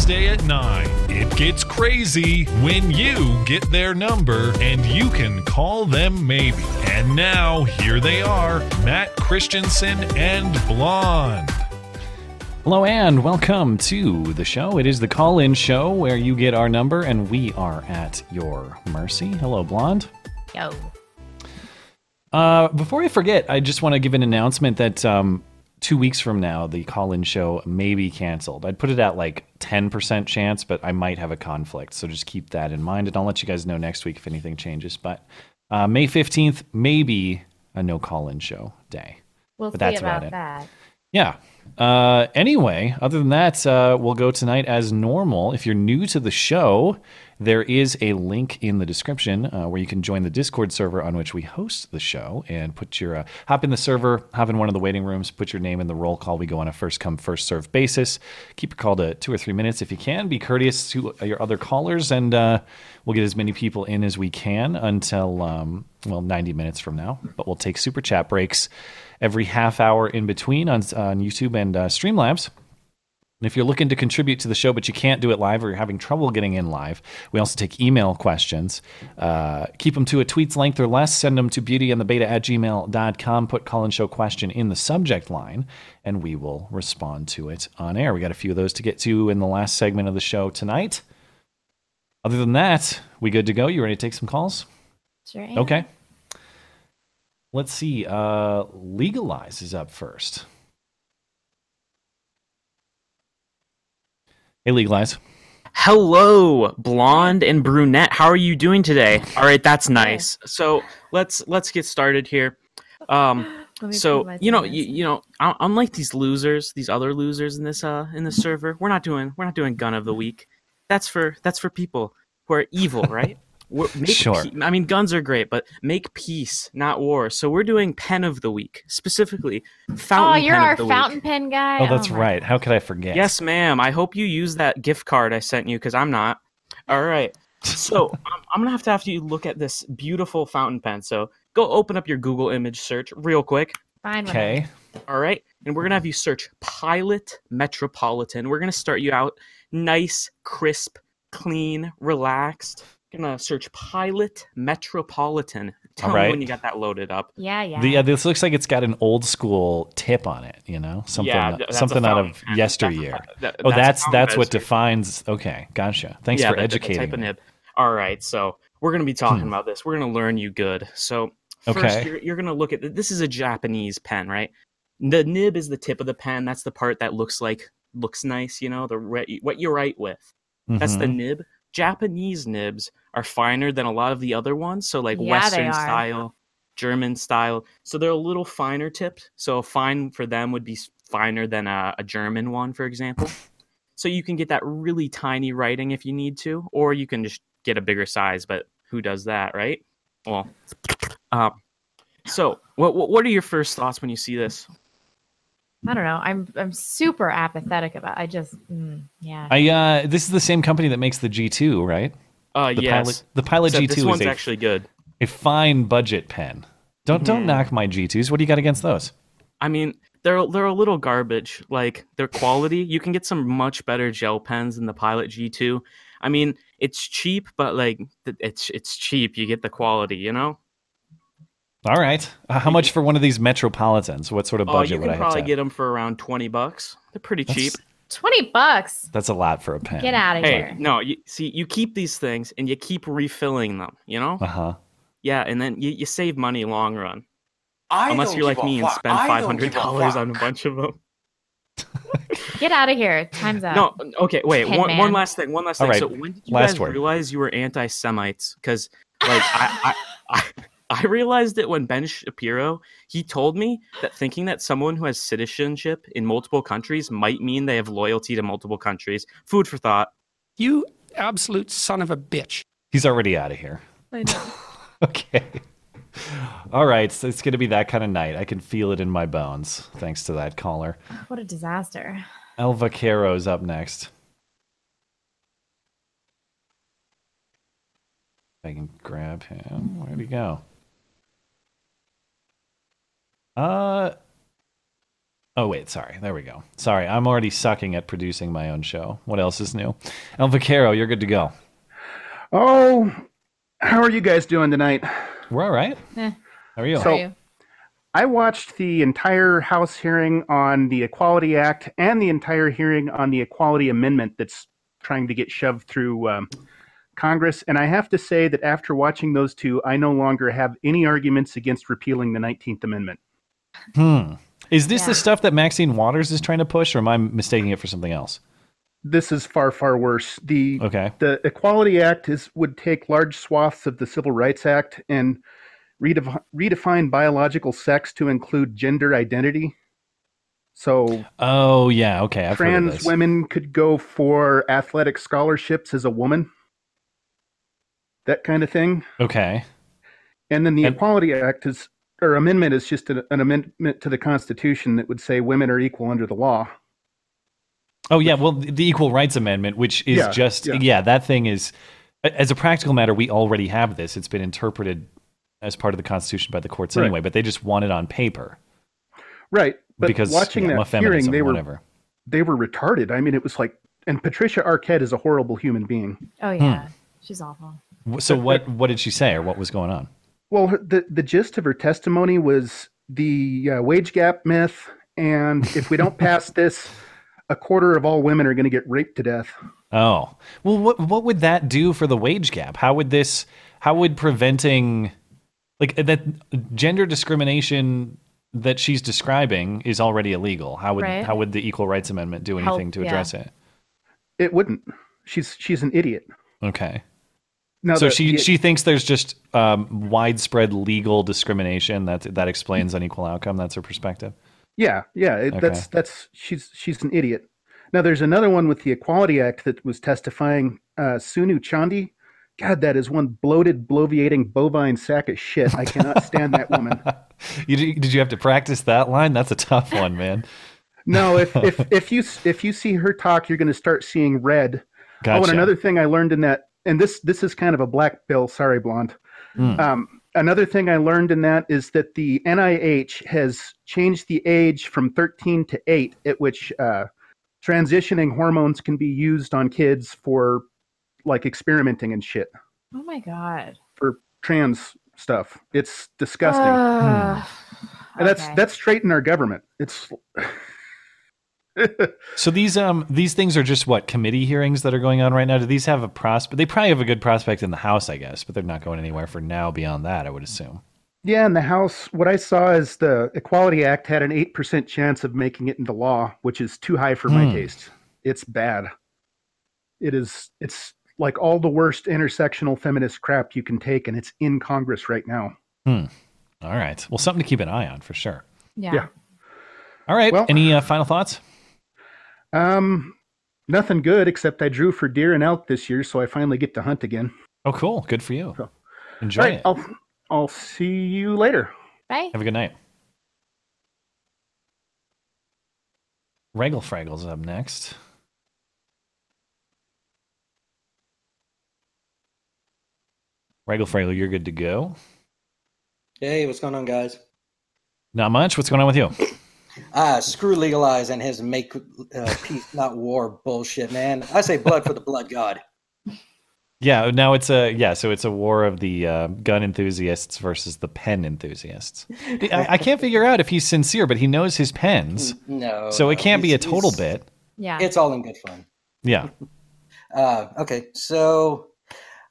Wednesday at 9, it gets crazy when you get their number and you can call them maybe. And now, here they are Matt Christensen and Blonde. Hello and welcome to the show. It is the call in show where you get our number and we are at your mercy. Hello, Blonde. Yo. Uh, before I forget, I just want to give an announcement that um, two weeks from now, the call in show may be canceled. I'd put it at like 10% chance, but I might have a conflict. So just keep that in mind. And I'll let you guys know next week if anything changes. But uh, May 15th may be a no call in show day. We'll But see that's about about it. that. Yeah. Uh, anyway, other than that, uh, we'll go tonight as normal. If you're new to the show, there is a link in the description uh, where you can join the Discord server on which we host the show and put your uh, hop in the server, hop in one of the waiting rooms, put your name in the roll call. We go on a first come first serve basis. Keep your call to two or three minutes if you can. Be courteous to your other callers, and uh, we'll get as many people in as we can until um, well 90 minutes from now. But we'll take super chat breaks every half hour in between on, on YouTube and uh, Streamlabs. And if you're looking to contribute to the show, but you can't do it live or you're having trouble getting in live, we also take email questions. Uh, keep them to a tweet's length or less. Send them to beautyandthebeta at gmail.com. Put call and show question in the subject line, and we will respond to it on air. We got a few of those to get to in the last segment of the show tonight. Other than that, we good to go? You ready to take some calls? Sure am. Okay. Let's see. Uh, legalize is up first. Hey, legalize. Hello, blonde and brunette. How are you doing today? All right, that's nice. So let's let's get started here. Um, Let me put so you know, you, you know, unlike these losers, these other losers in this uh in this server, we're not doing we're not doing gun of the week. That's for that's for people who are evil, right? We're, make Sure. pe- I mean, guns are great, but make peace, not war. So we're doing pen of the week, specifically fountain Oh, you're pen our of the fountain week. pen guy. Oh, that's oh my right. How could I forget? Yes, ma'am. I hope you use that gift card I sent you because I'm not. All right. So I'm, um, I'm gonna have to have you look at this beautiful fountain pen. So go open up your Google image search real quick. Fine. whatever. Okay. All right, and we're gonna have you search Pilot Metropolitan. We're gonna start you out nice, crisp, clean, relaxed. Gonna search Pilot Metropolitan. Tell All me when you got that loaded up. Yeah, yeah. The, uh, this looks like it's got an old school tip on it. You know, something Yeah, that's something out of pen. yesteryear. That- oh, that's a that's that's what defines. Okay, gotcha. Thanks yeah, for the- the educating. type of nib. All right, so we're gonna be talking Hmm. about this. We're gonna learn you good. So first, Okay. you're, you're gonna look at this is a Japanese pen, right? The nib is the tip of the pen. That's the part that looks like looks nice. You know, the re- what you write with. That's the Mhm. nib. Japanese nibs are finer than a lot of the other ones. So like Yeah, Western style, German style. So they're a little finer tipped. So a fine for them would be finer than a, a German one, for example. so you can get that really tiny writing if you need to, or you can just get a bigger size. But who does that, right? Well, um, so what what are your first thoughts when you see this? I don't know. I'm I'm super apathetic about. I just mm, yeah. I uh, this is the same company that makes the G2, right? Uh, The yes, Pilot, the Pilot Except G2 this is a, actually good. a fine budget pen. Don't don't Mhm. knock my G2s. What do you got against those? I mean, they're they're a little garbage. Like their quality, you can get some much better gel pens than the Pilot G2. I mean, it's cheap, but like it's it's cheap. You get the quality, you know. All right. Uh, how much for one of these Metropolitans? What sort of Oh, budget you would I have probably to? get them for around twenty bucks. They're pretty That's- cheap. Twenty bucks. That's a lot for a pen. Get out of Hey, here. no, you see, you keep these things and you keep refilling them. You know. Uh huh. Yeah, and then you, you save money long run. I Unless you're like me and spend I five don't hundred give a dollars on a bunch of them. Get out of here. Time's up. No, okay, wait. One, one last thing. One last thing. right, So when did you last guys word. realize you were anti-Semites? Because like I, I, I, I realized it when Ben Shapiro he told me that thinking that someone who has citizenship in multiple countries might mean they have loyalty to multiple countries. Food for thought. You absolute son of a bitch. He's already out of here. I know. Okay. All right, so it's going to be that kind of night. I can feel it in my bones, thanks to that caller. What a disaster. El Vaquero's up next. I can grab him. Where'd he go? Uh. Oh wait, sorry. There we go. Sorry, I'm already sucking at producing my own show. What else is new? El Vaquero, you're good to go. Oh, how are you guys doing tonight? We're all right. Eh, How are you? how So- are you? I watched the entire House hearing on the Equality Act and the entire hearing on the Equality Amendment that's trying to get shoved through um, Congress. And I have to say that after watching those two, I no longer have any arguments against repealing the 19th Amendment. Hmm. Is this Yeah. the stuff that Maxine Waters is trying to push, or am I mistaking it for something else? This is far, far worse. The Okay. the Equality Act is would take large swaths of the Civil Rights Act and redef- redefine biological sex to include gender identity. So Oh yeah. Okay. I've heard of trans this. women could go for athletic scholarships as a woman. That kind of thing. Okay. And then the And- Equality Act is or amendment is just an, an amendment to the Constitution that would say women are equal under the law. Oh yeah. Well, the Equal Rights Amendment, which is Yeah, just yeah. yeah. that thing is, as a practical matter, we already have this. It's been interpreted as part of the Constitution by the courts Right. anyway, but they just want it on paper Right. But because watching yeah, that hearing, they were whatever. they were retarded. I mean, it was like, and Patricia Arquette is a horrible human being. Oh yeah, hmm. she's awful. So what? What did she say, or what was going on? Well, the the gist of her testimony was the uh, wage gap myth, and if we don't pass this, a quarter of all women are going to get raped to death. Oh, well, what what would that do for the wage gap? How would this? How would preventing, like that, gender discrimination that she's describing is already illegal? How would Right. how would the Equal Rights Amendment do Help, anything to yeah. address it? It wouldn't. She's she's an idiot. Okay, Now, so the- she the- she thinks there's just um, widespread legal discrimination that that explains unequal outcome. That's her perspective. Yeah, yeah, it, Okay. that's that's she's she's an idiot. Now there's another one with the Equality Act that was testifying. Uh, Sunu Chandy, God, that is one bloated, bloviating bovine sack of shit. I cannot stand that woman. You, did you have to practice that line? That's a tough one, man. No, if if if you if you see her talk, you're going to start seeing red. Gotcha. Oh, and another thing I learned in that, and this this is kind of a black bill. Sorry, blonde. Hmm. Um, another thing I learned in that is that the NIH has changed the age from 13 to 8 at which uh, transitioning hormones can be used on kids for like experimenting and shit Oh my god. for trans stuff. It's disgusting. Ugh. and that's okay. that's straight in our government. It's So these um these things are just what committee hearings that are going on right now. Do these have a prospect? They probably have a good prospect in the House, I guess, but they're not going anywhere for now beyond that. I would assume. Yeah, in the House, what I saw is the Equality Act had an 8% chance of making it into law, which is too high for my Hmm. taste. It's bad. It is, it's like all the worst intersectional feminist crap you can take, and it's in Congress right now. Hmm. All right. Well, something to keep an eye on for sure. yeah. yeah. All right. Well- Any uh, final thoughts? Um, nothing good except I drew for deer and elk this year, so I finally get to hunt again. Oh, cool. Good for you. Enjoy All right, it. I'll, I'll see you later. Bye. Have a good night. Regal Fraggle's up next. Regal Fraggle, you're good to go. Hey, what's going on, guys? Not much. What's going on with you? Ah, screw legalize and his make uh, peace, not war bullshit, man. I say blood for the blood god. Yeah, now it's a yeah, so it's a war of the uh, gun enthusiasts versus the pen enthusiasts. I, I can't figure out if he's sincere, but he knows his pens, No, so it no, can't be a total bit. Yeah. It's all in good fun. Yeah, Uh, okay, so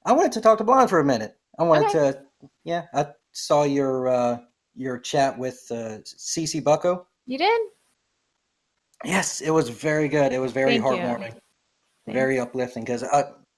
I wanted to talk to Blonde for a minute. I wanted Okay. to, yeah, I saw your uh, your chat with uh, Cece Bucko. You did? Yes, it was very good. It was very Thank you. heartwarming, very uplifting. Because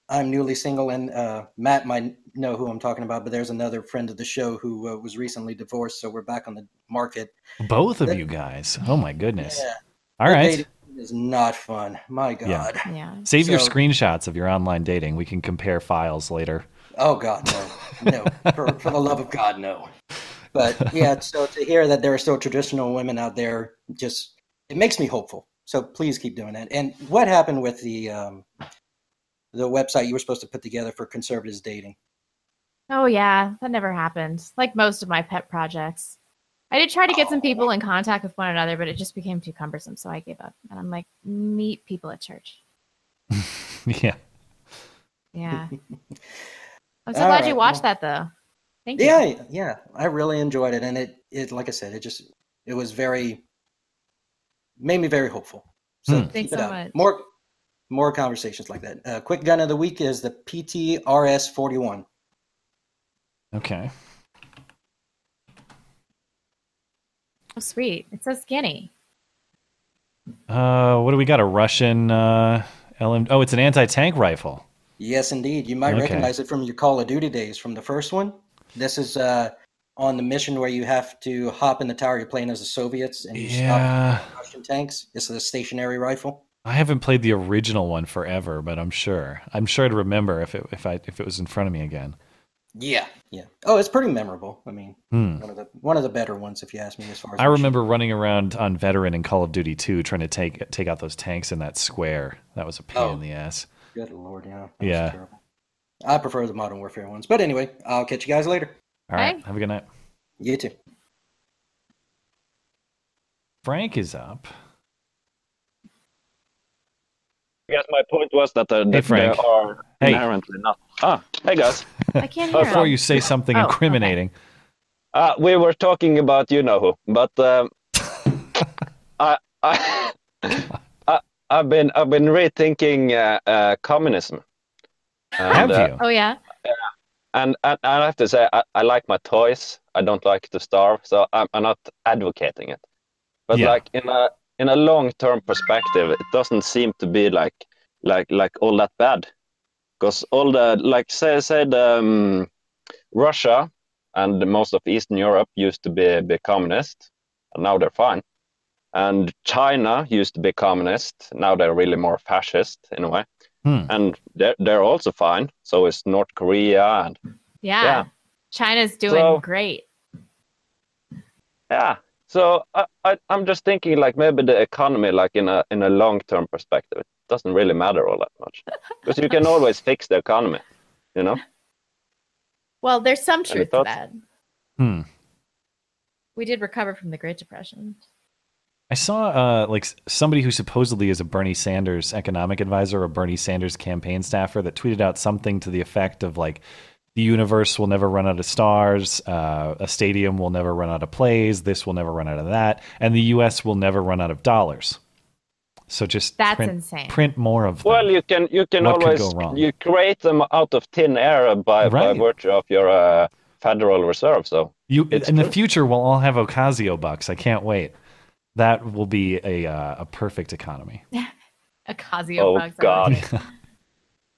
I'm newly single, and uh, Matt might know who I'm talking about. But there's another friend of the show who uh, was recently divorced, so we're back on the market. both of you guys. Oh my goodness! Yeah, All the right, dating is not fun. My God. Yeah. Yeah. save your screenshots of your online dating. We can compare files later. Oh God, no, no. for, for the love of God, no. But yeah, so to hear that there are still traditional women out there, just it makes me hopeful. So please keep doing that. And what happened with the um, the website you were supposed to put together for conservatives dating? Oh yeah, that never happened. Like most of my pet projects. I did try to get some people in contact with one another, but it just became too cumbersome, so I gave up. And I'm like, meet people at church. yeah. Yeah. I'm so All glad right, you watched well- that though. Thank you. Yeah, yeah, I really enjoyed it, and it it like I said, it just it was very made me very hopeful. So Hmm. keep Thanks it so up. much. More more conversations like that. Uh, quick gun of the week is the PTRS forty one. Okay. Oh, sweet. It's so skinny. Uh, what do we got? A Russian uh, LM? Oh, it's an anti-tank rifle. Yes, indeed. You might Okay. recognize it from your Call of Duty days from the first one. This is uh, on the mission where you have to hop in the tower you're playing as the Soviets and you Yeah. stop Russian tanks. It's a stationary rifle. I haven't played the original one forever, but I'm sure. I'm sure I'd remember if it if I if it was in front of me again. Yeah, yeah. Oh, it's pretty memorable. I mean, Hmm. one of the one of the better ones, if you ask me. As far as I mission. remember running around on veteran in Call of Duty 2 trying to take take out those tanks in that square. That was a pain Oh. in the ass. Good lord, yeah. that was Yeah. terrible. I prefer the Modern Warfare ones, but anyway, I'll catch you guys later. All right. Hey. Have a good night. You too. Frank is up. Yes, my point was that, uh, that Frank. there are Hey. inherently not. Ah, hey guys. I can't hear Before him. you say something Oh, okay. incriminating. Uh, we were talking about you know who, but um, I, I, I, I've been I've been rethinking uh, uh, communism. Have And, uh, you? Oh yeah. and, and I have to say, I, I like my toys. I don't like to starve, so I'm, I'm not advocating it. But Yeah. like in a in a long term perspective, it doesn't seem to be like like like all that bad, because all the like say say the um, Russia and most of Eastern Europe used to be be communist, and now they're fine. And China used to be communist. Now they're really more fascist in a way, Hmm. and they're they're also fine. So is North Korea and Yeah. Yeah. China's doing So- great. Yeah. So I, I I'm just thinking like maybe the economy like in a in a long term perspective it doesn't really matter all that much because you can always fix the economy, you know. Well, there's some truth to that. Hmm. We did recover from the Great Depression. I saw uh, like somebody who supposedly is a Bernie Sanders economic advisor or Bernie Sanders campaign staffer that tweeted out something to the effect of like the universe will never run out of stars, uh, a stadium will never run out of plays, this will never run out of that, and the U.S. will never run out of dollars. So just That's print, insane. print more of them. Well, you can you can What always go wrong? you create them out of thin air by by virtue of your uh, Federal Reserve. So You It's in the future we'll all have Ocasio bucks. I can't wait. That will be a uh, a perfect economy. Ocasio oh bugs. God, like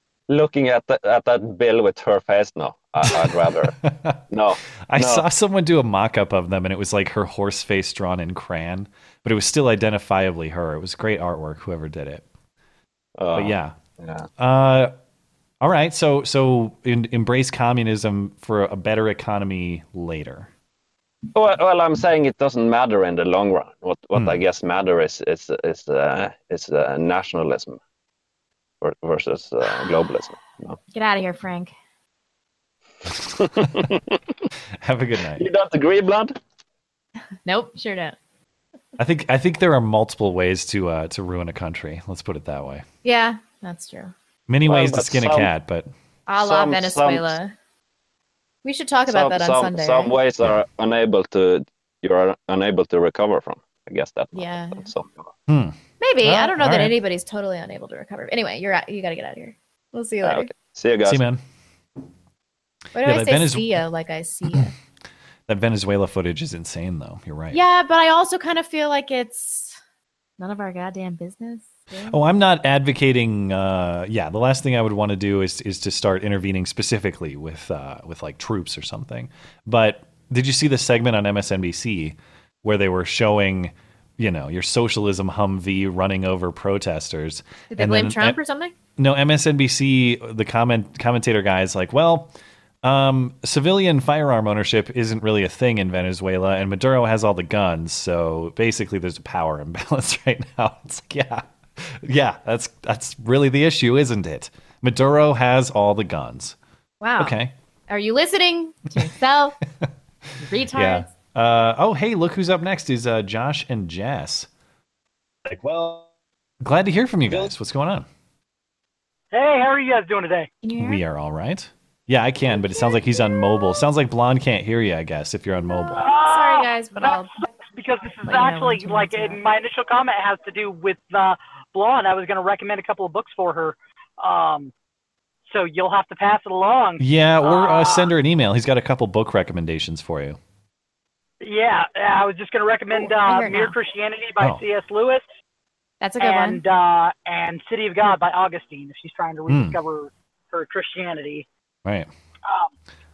looking at that at that bill with her face no, I, I'd rather no. I No. saw someone do a mock up of them and it was like her horse face drawn in crayon, but it was still identifiably her. It was great artwork, whoever did it. Uh, But yeah. yeah. Uh, all right. So so in, embrace communism for a better economy later. Well, well, I'm saying it doesn't matter in the long run. What what Hmm. I guess matter is is is uh, is uh, nationalism versus uh, globalism. No. Get out of here, Frank. Have a good night. You don't agree, Blood? Nope, sure don't. I think I think there are multiple ways to uh, to ruin a country. Let's put it that way. Yeah, that's true. Many Well, ways to but skin a cat, but A la Some- Venezuela. We should talk about some, that on some, Sunday. Some right? ways are unable to you are unable to recover from. I guess that. Yeah. So, hmm. Maybe. Well, I don't know that right. anybody's totally unable to recover. Anyway, you're out, you got to get out of here. We'll see you yeah, later. okay. See you guys. see man. Why do Yeah, I say Venez- see ya like I see ya? That Venezuela footage is insane, though. You're right. yeah, but I also kind of feel like it's none of our goddamn business. Oh, I'm not advocating. Uh, yeah, the last thing I would want to do is is to start intervening specifically with uh, with like troops or something. But did you see the segment on MSNBC where they were showing, you know, your socialism Humvee running over protesters? Did they blame then- Trump or something? No, MSNBC. The comment commentator guy is like, well. Um, civilian firearm ownership isn't really a thing in Venezuela, and Maduro has all the guns. So basically, there's a power imbalance right now. It's like, yeah, yeah, that's that's really the issue, isn't it? Maduro has all the guns. Wow. Okay. Are you listening to yourself? Retards. Yeah. Uh, oh, hey, look who's up next is uh, Josh and Jess. Like, well, Glad to hear from you guys. What's going on? hey, how are you guys doing today? Can you hear We are all right. Yeah, I can, but it sounds like he's on mobile. Sounds like Blonde can't hear you, I guess, if you're on mobile. Sorry, guys, but I'll. Because this is Let you know actually like in my initial comment has to do with uh, Blonde. I was going to recommend a couple of books for her. Um, so you'll have to pass it along. Yeah, or uh, send her an email. He's got a couple book recommendations for you. Yeah, I was just going to recommend Oh, uh, Mere now. Christianity by Oh. C.S. Lewis That's a good one. and uh, and City of God by Augustine. If she's trying to Hmm. rediscover her Christianity. Right.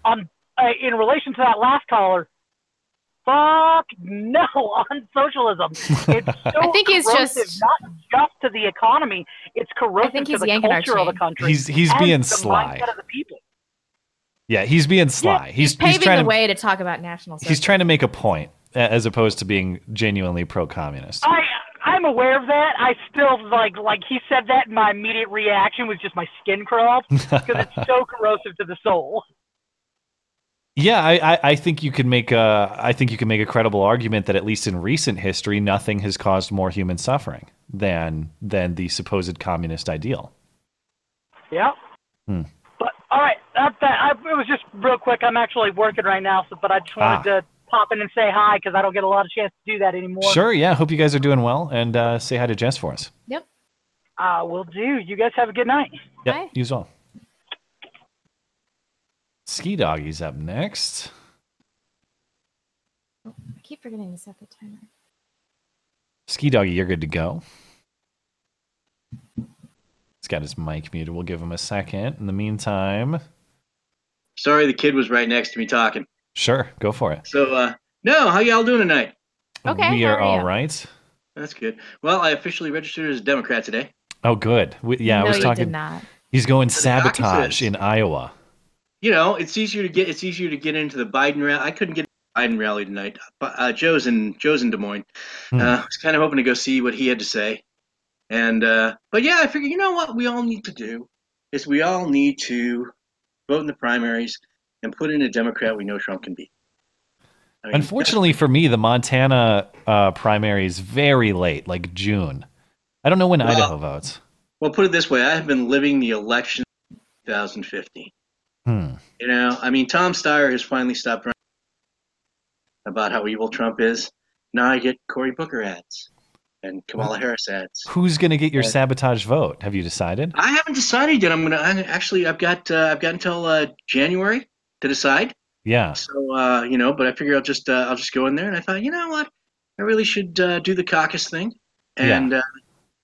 on uh, in relation to that last caller, fuck no on socialism. It's so I think he's corrosive, just- not just to the economy. It's corrosive think to the yanking culture of the country. He's- he's and being the sly. of the people. Yeah, he's being sly. he's Paving he's trying the to way to talk about national. he's trying to make a point as opposed to being genuinely pro-communist. I I'm aware of that. I still like like he said that. And my immediate reaction was just my skin crawled because it's so corrosive to the soul. Yeah, I, I, I think you can make a I think you can make a credible argument that at least in recent history, nothing has caused more human suffering than than the supposed communist ideal. Yeah. Hmm. But all right, that, that I, it was just real quick. I'm actually working right now, so but I just wanted Ah. to pop in and say hi because I don't get a lot of chance to do that anymore. Sure, yeah. Hope you guys are doing well, and uh, say hi to Jess for us. Yep. Uh, will do. You guys have a good night. Yep, Bye. you as well. Ski Doggy's up next. I keep forgetting to set the timer. Ski Doggy, you're good to go. He's got his mic muted. We'll give him a second. In the meantime, Sorry, the kid was right next to me talking. sure, go for it. So, uh, no, how y'all doing tonight? Okay, we are are all you? right. That's good. Well, I officially registered as a Democrat today. Oh, good. We, yeah, no, I was you talking. did not. He's going sabotage in Iowa. You know, it's easier to get. It's easier to get into the Biden rally. I couldn't get Biden rally tonight. But uh, Joe's in Joe's in Des Moines. Hmm. Uh, I was kind of hoping to go see what he had to say. And uh, but yeah, I figured you know what we all need to do is we all need to vote in the primaries and put in a Democrat we know Trump can beat. I mean, Unfortunately for me, the Montana uh, primary is very late, like June. I don't know when Well- Idaho votes. Well, put it this way: I have been living the election 2015. Hmm. You know, I mean, Tom Steyer has finally stopped running about how evil Trump is. Now I get Cory Booker ads and Kamala Harris ads. Who's going to get your Yeah. sabotage vote? Have you decided? I haven't decided yet. I'm gonna actually. I've got uh, I've got until uh, January to decide. Yeah. So uh, you know, but I figure I'll just uh, I'll just go in there. And I thought, you know what, I really should uh, do the caucus thing. And uh,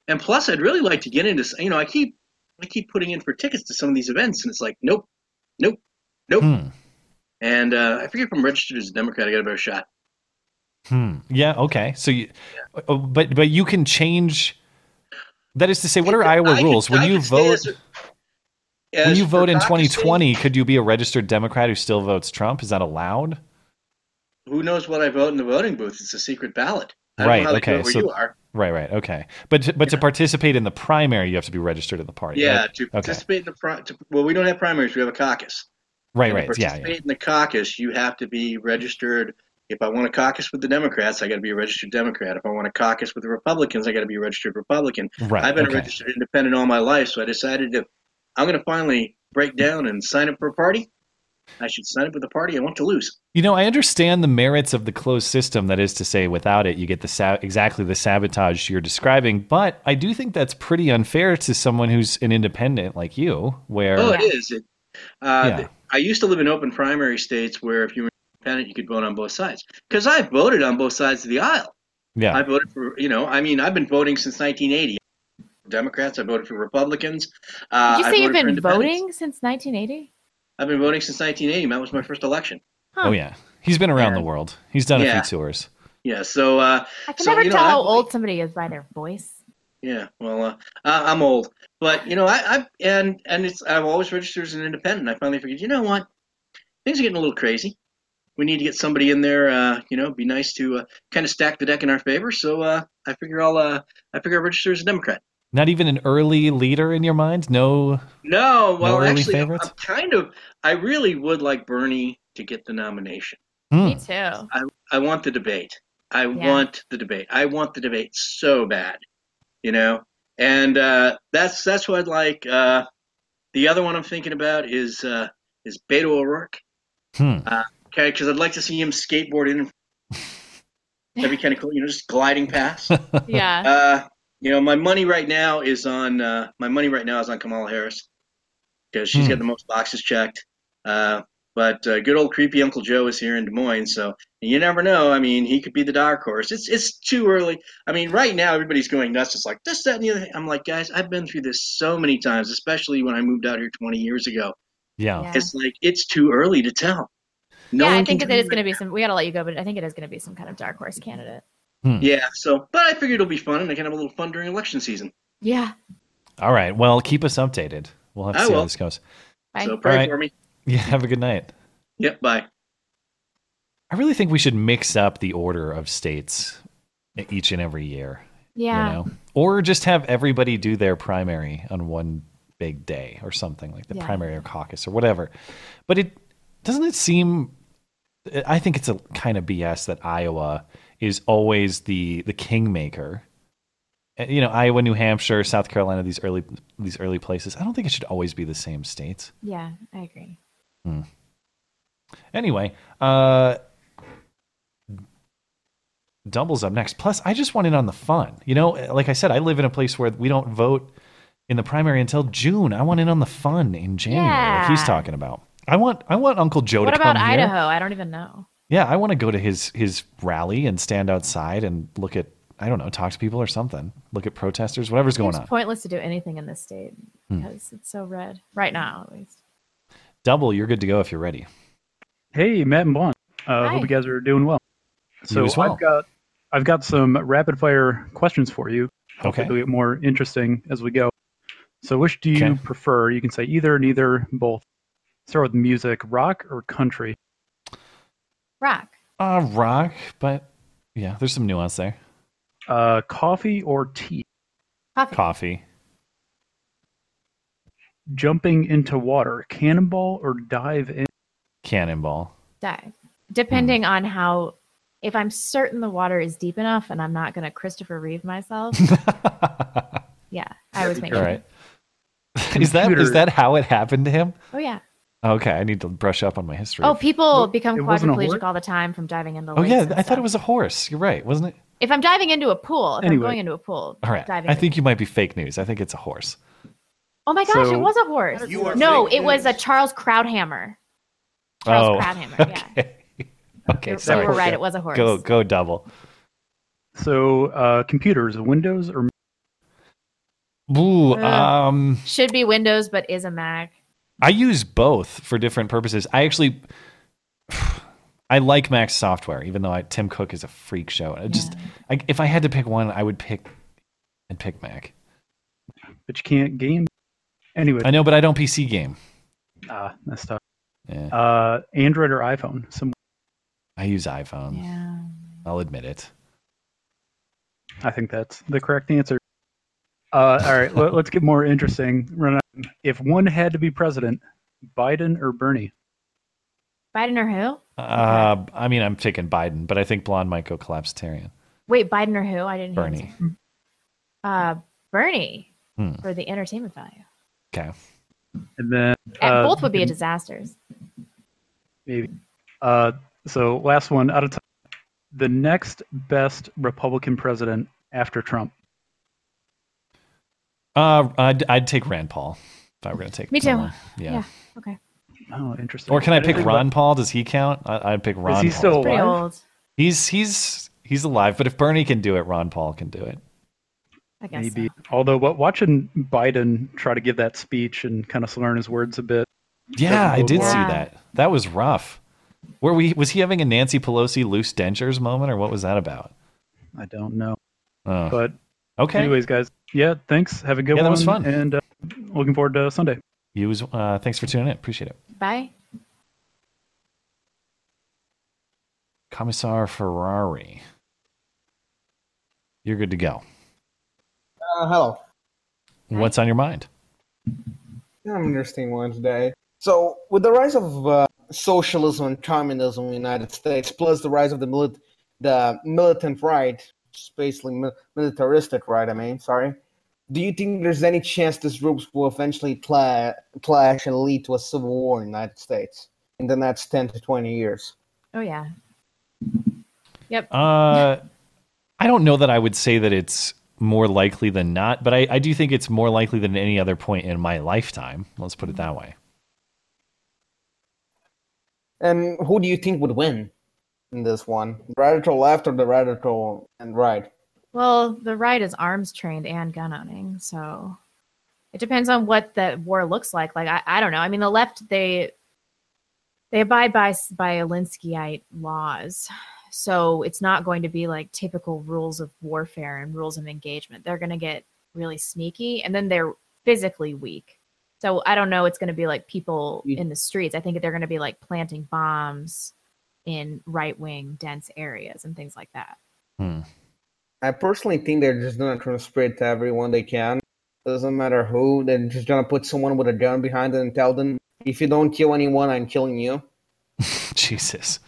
and plus, I'd really like to get into. You know, I keep I keep putting in for tickets to some of these events, and it's like, nope, nope, nope. Hmm. And uh, I figure if I'm registered as a Democrat, I got a better shot. Hmm. Yeah. Okay. So you, oh, but but you can change. That is to say, what are Iowa I could- rules? When you vote, as a- when you vote in 2020, could you be a registered Democrat who still votes Trump? Is that allowed? Who knows what I vote in the voting booth? It's a secret ballot. I don't Right. know how they do Okay. where So you are. Right. Right. Okay. But to, but to participate in the primary, you have to be registered in the party. Yeah, right? to Okay. participate in the pri- to, well, we don't have primaries. We have a caucus. Right. And to Right. Yeah. participate yeah. in the caucus, you have to be registered. If I want to caucus with the Democrats, I got to be a registered Democrat. If I want to caucus with the Republicans, I got to be a registered Republican. Right. I've been okay. a registered independent all my life, so I decided to. I'm going to finally break down and sign up for a party. I should sign up with the party I want to lose. You know, I understand the merits of the closed system. That is to say, without it, you get the sa- exactly the sabotage you're describing. But I do think that's pretty unfair to someone who's an independent like you, where Oh, it is. It, uh, Yeah. th- I used to live in open primary states where if you were independent, you could vote on both sides. Because I voted on both sides of the aisle. yeah, I voted for, you know, I mean, I've been voting since 1980. Democrats, I voted for Republicans. Uh, Did you I say you've been voting since 1980? I've been voting since 1980. That was my first election. oh yeah, he's been around Yeah. the world. He's done a few tours. Yeah, so uh, I can So, never you know, tell I- how old somebody is by their voice. Yeah, well, uh, I- I'm old, but you know, I, I and and it's I've always registered as an independent. I finally figured, you know what? things are getting a little crazy. We need to get somebody in there. Uh, you know, be nice to uh, kind of stack the deck in our favor. So uh, I figure I'll uh, I figure I'll register as a Democrat. Not even an early leader in your mind? No. No, well, early actually, I'm, favorites? I'm kind of. I really would like Bernie to get the nomination. Hmm. Me too. I I want the debate. I Yeah. want the debate. I want the debate so bad, you know. And uh, that's that's what I'd like. Uh, the other one I'm thinking about is uh, is Beto O'Rourke. Hmm. Uh, okay, because I'd like to see him skateboarding. That'd be kind of cool, you know, just gliding past. Yeah. Uh, you know, my money right now is on uh, my money right now is on Kamala Harris because she's Hmm. got the most boxes checked. Uh, but uh, good old creepy Uncle Joe is here in Des Moines, so you never know. I mean, he could be the dark horse. It's it's too early. I mean, right now everybody's going nuts. It's like this, that, and the other. I'm like, guys, I've been through this so many times, especially when I moved out here 20 years ago. Yeah. Yeah. It's like it's too early to tell. No yeah, I think can that tell it is you going to be some. We got to let you go, but I think it is going to be some kind of dark horse candidate. Hmm. Yeah, so but I figured it'll be fun and I can have a little fun during election season. Yeah. All right. Well, keep us updated. We'll have to I see how this goes. Bye. So pray All right. for me. Yeah. Have a good night. Yep, bye. I really think we should mix up the order of states each and every year. Yeah. You know? Or just have everybody do their primary on one big day or something like the Yeah. primary or caucus or whatever. But it doesn't it seem I think it's a kind of BS that Iowa is always the the kingmaker. You know, Iowa, New Hampshire, South Carolina, these early these early places. I don't think it should always be the same states. Yeah, I agree. Anyway, uh doubles up next. Plus, I just want in on the fun. You know, like I said, I live in a place where we don't vote in the primary until June. I want in on the fun in January, like he's talking about. I want I want Uncle Joe what to about come here. Idaho? I don't even know. Yeah, I want to go to his his rally and stand outside and look at I don't know, talk to people or something. Look at protesters, whatever's going It's on. pointless to do anything in this state Hmm. because it's so red right now, at least. Double, you're good to go if you're ready. Hey, Matt and Blonde. Uh, Hi. hope you guys are doing well. So as well. I've got I've got some rapid fire questions for you. Hopefully Okay. They'll get more interesting as we go. So which do you Okay. prefer? You can say either, neither, both. Start with music, rock or country. Rock. Uh rock, but yeah, there's some nuance there. Uh, coffee or tea. Coffee. Coffee. Jumping into water, cannonball or dive in. Cannonball. Dive. Depending Hmm. on how, if I'm certain the water is deep enough and I'm not going to Christopher Reeve myself. yeah, I was making. All sure. right. Is that is that how it happened to him? Oh, yeah. Okay, I need to brush up on my history. Oh, people become it quadriplegic all the time from diving into Oh lakes yeah, and I thought it was a horse. You're right, wasn't it? If I'm diving into a pool, if I'm going into a pool, All right. diving I into- think you might be fake news. I think it's a horse. Oh my gosh, it was a horse. You are no, fake it was a. Charles Krauthammer. Charles oh, Krauthammer, yeah. okay. okay, You- sorry. You were right, it was a horse. Go go double. So uh, computers, Windows or Ooh, Uh. um, Should be Windows, but is a Mac. I use both for different purposes. I actually, I like Mac software, even though I, Tim Cook is a freak show. I just, I, if I had to pick one, I would pick, I'd pick Mac. but you can't game. Anyway, I know, but I don't PC game. ah, that's tough. Yeah, Uh, Android or iPhone? Some I use iPhone. Yeah. I'll admit it. I think that's the correct answer. Uh, all right, let, us get more interesting. If one had to be president, Biden or Bernie? Biden or who? Uh, I mean, I'm taking Biden, but I think Blonde might go collapsitarian. Wait, Biden or who? I didn't. Bernie. the- Uh, Bernie Hmm. for the entertainment value. Okay. And then And uh, both would be a disasters. maybe. Uh, so last one out of time. The next best Republican president after Trump. Uh, I'd, I'd take Rand Paul if I were going to take. Me too. Yeah. Yeah. Okay. Oh, interesting. Or can I didn't pick Ron about- Paul? Does he count? I, I'd pick Ron. Is he Paul. still alive? old. He's he's he's alive. But if Bernie can do it, Ron Paul can do it. I guess. Maybe. so. Although, but watching Biden try to give that speech and kind of slurring his words a bit. Yeah, I did see that. That was rough. Were we? Was he having a Nancy Pelosi loose dentures moment, or what was that about? I don't know. Oh, But okay. anyways, guys, yeah, thanks. Have a good Yeah, one. that was fun. And uh, looking forward to Sunday. You was. Uh, thanks for tuning in. Appreciate it. Bye. Commissar Ferrari. You're good to go. Uh, hello. What's on your mind? Yeah, an interesting one today. So, with the rise of uh, socialism and communism in the United States, plus the rise of the, milit- the militant right, which is basically militaristic right, I mean, sorry, do you think there's any chance these groups will eventually cla- clash and lead to a civil war in the United States in the next 10 to 20 years? Oh yeah. Yep. Uh, I don't know that I would say that it's more likely than not, but I, I do think it's more likely than any other point in my lifetime. Let's put it that way. And who do you think would win in this one? Radical left or the radical and right? Well, the right is arms trained and gun owning, so it depends on what the war looks like. Like I, I don't know. I mean, the left they they abide by by Alinskyite laws, so it's not going to be like typical rules of warfare and rules of engagement. They're going to get really sneaky, and then they're physically weak. So I don't know. It's going to be like people mm. in the streets. I think they're going to be like planting bombs in right wing dense areas and things like that. Hmm. I personally think they're just gonna try to spread to everyone they can. Doesn't matter who. They're just gonna put someone with a gun behind them and tell them, "If you don't kill anyone, I'm killing you." Jesus.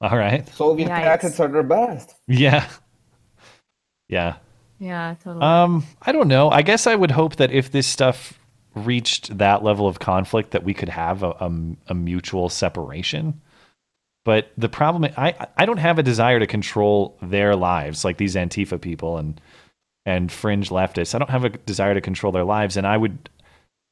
All right. Soviet Yikes. tactics are their best. Yeah. Yeah. Yeah, totally. Um, I don't know. I guess I would hope that if this stuff reached that level of conflict, that we could have a, a, a mutual separation. But the problem, I I don't have a desire to control their lives like these Antifa people and and fringe leftists. I don't have a desire to control their lives, and I would,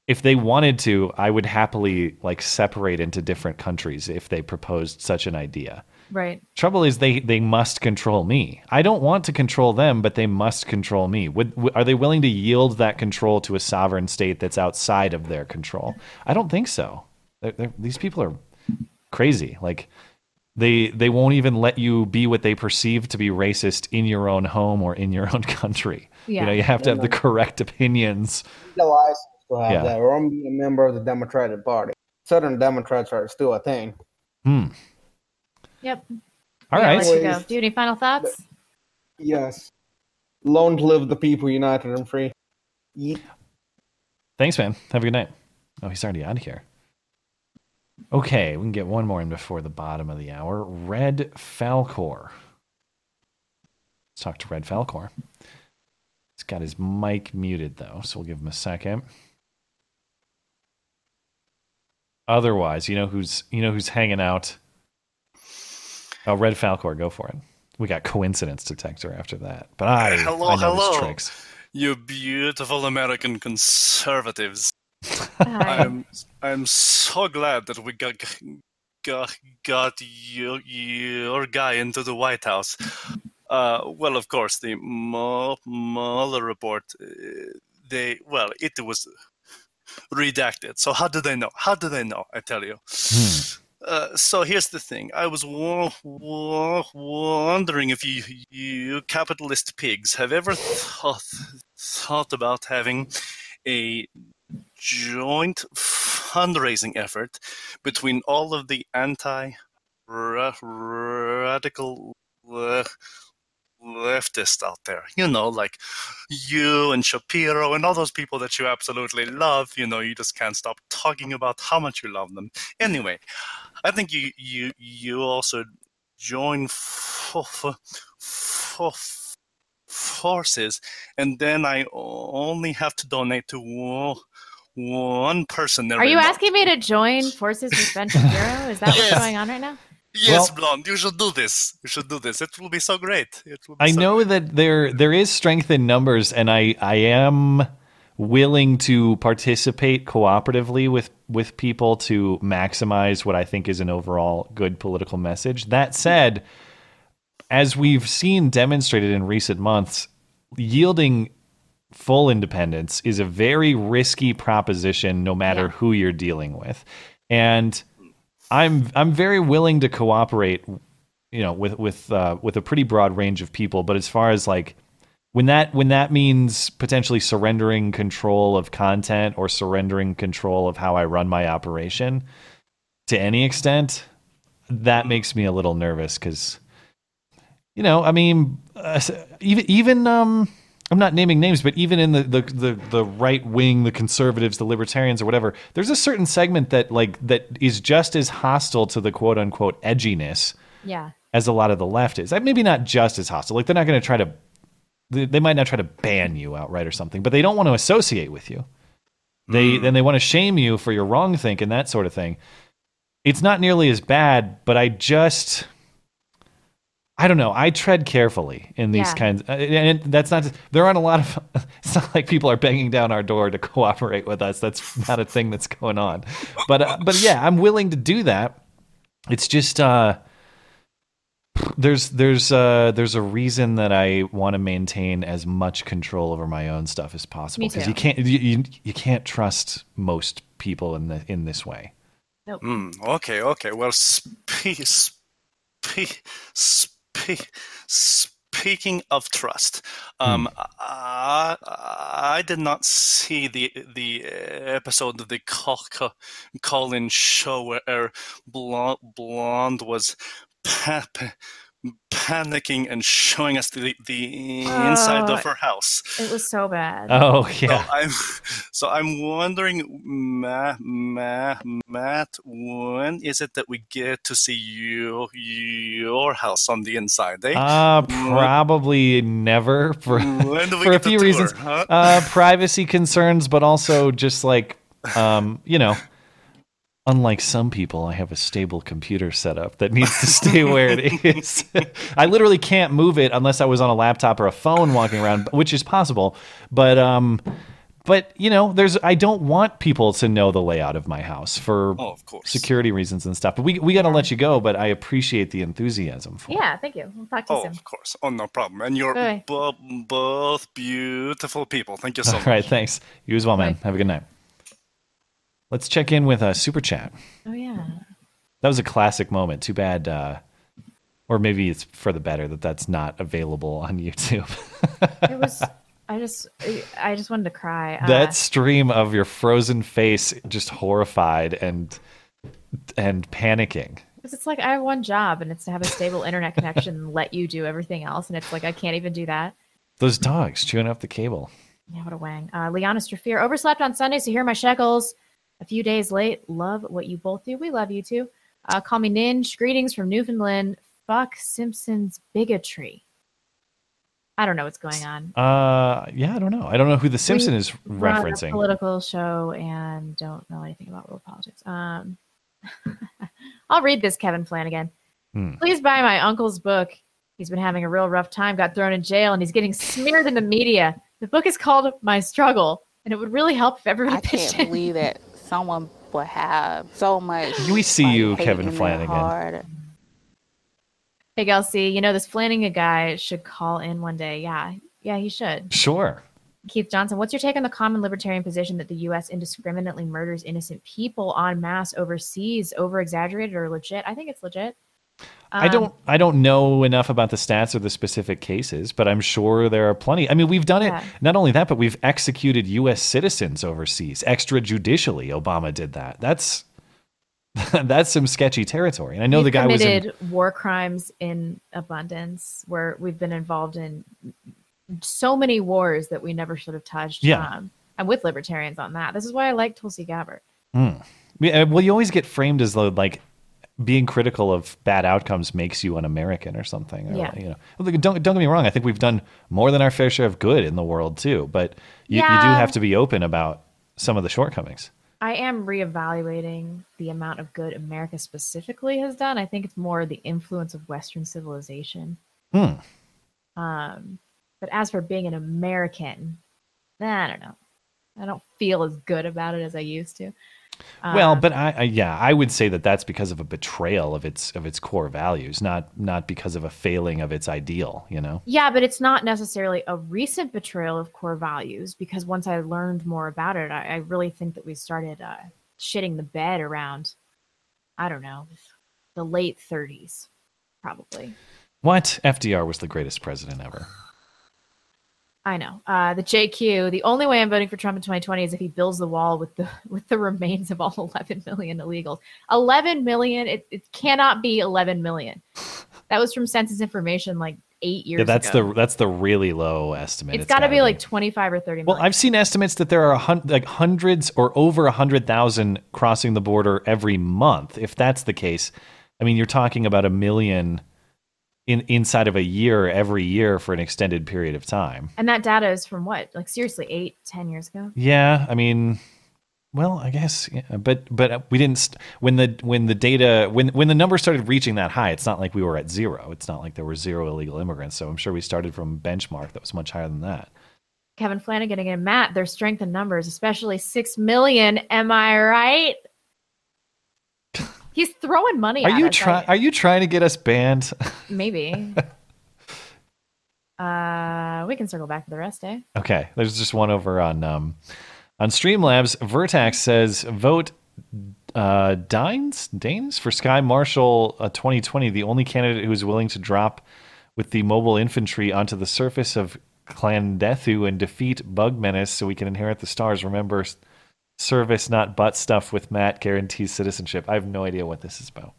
if they wanted to, I would happily like separate into different countries if they proposed such an idea. right. Trouble is they they must control me. I don't want to control them, but they must control me. Would, w are they willing to yield that control to a sovereign state that's outside of their control? I don't think so. They're, they're, these people are crazy. Like they they won't even let you be what they perceive to be racist in your own home or in your own country. Yeah. You know, you have to have the correct opinions. The license to have Yeah. that, or I'm a member of the Democratic Party. Southern Democrats are still a thing. Hmm. Yep. All Yeah, right. I'll you go. Do you have any final thoughts? Yes. Long live the people, united and free. Ye- Thanks, man. Have a good night. Oh, he's already out of here. Okay, we can get one more in before the bottom of the hour. Red Falcor. Let's talk to Red Falcor. He's got his mic muted though, so we'll give him a second. Otherwise, you know who's you know who's hanging out. Oh, Red Falcor, go for it. We got coincidence detector after that, but I hello, I know hello, tricks. you beautiful American conservatives. I'm I'm so glad that we got got got your, your guy into the White House. Uh, well, of course, the Mu- Mueller report. Uh, they well, it was redacted. So how do they know? How do they know? I tell you. Uh, so here's the thing. I was w- w- wondering if you, you capitalist pigs have ever thought, thought about having a joint fundraising effort between all of the anti radical le- leftists out there. You know, like you and Shapiro and all those people that you absolutely love. You know, you just can't stop talking about how much you love them. Anyway, I think you you you also join f- f- f- forces, and then I only have to donate to one, one person. Are you month. asking me to join forces with Ben Shapiro? Is that what's Yes. going on right now? Yes, Well- blonde. You should do this. You should do this. It will be so great. It will be I so know that there there is strength in numbers, and I I am willing to participate cooperatively with with people to maximize what I think is an overall good political message. That said, as we've seen demonstrated in recent months, yielding full independence is a very risky proposition no matter who you're dealing with. And I'm I'm very willing to cooperate you know with with uh, with a pretty broad range of people. But as far as like when that when that means potentially surrendering control of content or surrendering control of how I run my operation to any extent that makes me a little nervous cuz you know, I mean, uh, even even um, I'm not naming names, but even in the the the, the right wing, the conservatives, the libertarians, or whatever, there's a certain segment that like that is just as hostile to the quote unquote edginess Yeah. as a lot of the left is. Like, Maybe not just as hostile. Like they're not going to try to. They, they might not try to ban you outright or something, but they don't want to associate with you. They mm. then they want to shame you for your wrong thinking, that sort of thing. It's not nearly as bad, but I just. I don't know. I tread carefully in these Yeah. kinds, uh, and that's not. There aren't a lot of. It's not like people are banging down our door to cooperate with us. That's not a thing that's going on. But uh, but yeah, I'm willing to do that. It's just uh, there's there's uh, there's a reason that I want to maintain as much control over my own stuff as possible because you can't you, you you can't trust most people in the in this way. Nope. Hmm. okay, okay. Well, spe- spe- spe- speaking of trust, um, I, I did not see the the episode of the call, show where Blonde, Blonde was panicking and showing us the the inside Oh, of her house. It was so bad. Oh yeah. So I'm, so I'm wondering, Matt, Matt, Matt, when is it that we get to see you, your house on the inside? Eh? Uh, probably never for When do we for a get the few tour, reasons. huh? Uh, privacy concerns, but also just like um, you know, unlike some people, I have a stable computer setup that needs to stay where it is. I literally can't move it unless I was on a laptop or a phone walking around, which is possible. But um, but you know, there's I don't want people to know the layout of my house for Oh, of course. security reasons and stuff. But we we got to let you go. But I appreciate the enthusiasm for. Yeah, thank you. We'll talk to you Oh, soon. of course. Oh, no problem. And you're Bye. bo- both beautiful people. Thank you so All much. All right, thanks. You as well, man. Bye. Have a good night. Let's check in with a super chat. Oh yeah. That was a classic moment. Too bad, uh, or maybe it's for the better that that's not available on YouTube. It was. I just. I just wanted to cry. Uh, that stream of your frozen face, just horrified and and panicking. It's like I have one job and it's to have a stable internet connection and let you do everything else. And it's like I can't even do that. Those dogs chewing up the cable. Yeah, what a wang. Uh, Liana Strafir overslept on Sunday, so here are my shekels. A few days late. Love what you both do. We love you too. Uh, call me Ninja. Greetings from Newfoundland. Fuck Simpsons bigotry. I don't know what's going on. Uh, yeah, I don't know. I don't know who the Simpson We is run a referencing. political show and don't know anything about world politics. Um, I'll read this, Kevin Flanagan. Hmm. Please buy my uncle's book. He's been having a real rough time, got thrown in jail, and he's getting smeared in the media. The book is called My Struggle, and it would really help if everybody I pitched can't in. believe that someone would have so much. We see you, Kevin Flanagan. heart. Big LC, you know, this Flanagan guy should call in one day. Yeah, yeah, he should. Sure. Keith Johnson, what's your take on the common libertarian position that the U.S. indiscriminately murders innocent people en masse overseas? Over exaggerated or legit? I think it's legit. I Um, don't I don't know enough about the stats or the specific cases, but I'm sure there are plenty. I mean, we've done it Yeah. not only that, but we've executed US citizens overseas extrajudicially. Obama did that. That's that's some sketchy territory. And I know We've the guy was committed in war crimes in abundance, where we've been involved in so many wars that we never should have touched. Yeah. Um, I'm with libertarians on that. This is why I like Tulsi Gabbard. Mm. Yeah, well, you always get framed as though like being critical of bad outcomes makes you an American or something. or, Yeah. You know, don't don't get me wrong. I think we've done more than our fair share of good in the world too. But you, you do have to be open about some of the shortcomings. I am reevaluating the amount of good America specifically has done. I think it's more the influence of Western civilization. Hmm. Um, but as for being an American, I don't know. I don't feel as good about it as I used to. Well, Um, but I, I yeah, I would say that that's because of a betrayal of its of its core values, not not because of a failing of its ideal. You know. Yeah, but it's not necessarily a recent betrayal of core values because once I learned more about it, I, I really think that we started uh, shitting the bed around, I don't know, the late 30s, probably. What FDR was the greatest president ever. I know. Uh, the JQ. The only way I'm voting for Trump in 2020 is if he builds the wall with the with the remains of all 11 million illegals. 11 million. It, it cannot be 11 million. That was from Census Information like eight years Yeah, that's ago. the that's the really low estimate. it's got to gotta be like 25 or 30 Well, million. I've seen estimates that there are a hun- like hundreds or over a hundred thousand crossing the border every month. If that's the case, I mean, you're talking about a million in inside of a year every year for an extended period of time. and that data is from what? Like seriously, eight, ten years ago? Yeah, I mean, well, I guess, yeah, but but we didn't st- when the when the data when when the number started reaching that high. It's not like we were at zero. It's not like there were zero illegal immigrants. So I'm sure we started from a benchmark that was much higher than that. Kevin Flanagan and Matt, their strength in numbers, especially six million. Am I right? He's throwing money. Are at you us, trying? Are you trying to get us banned? Maybe. uh, we can circle back to the rest, eh? Okay, there's just one over on um, on Streamlabs. Vertax says vote uh, Dines Danes for Sky Marshal uh, 2020, the only candidate who is willing to drop with the mobile infantry onto the surface of Klendathu and defeat Bug Menace so we can inherit the stars. Remember, service not butt stuff with Matt guarantees citizenship. I have no idea what this is about,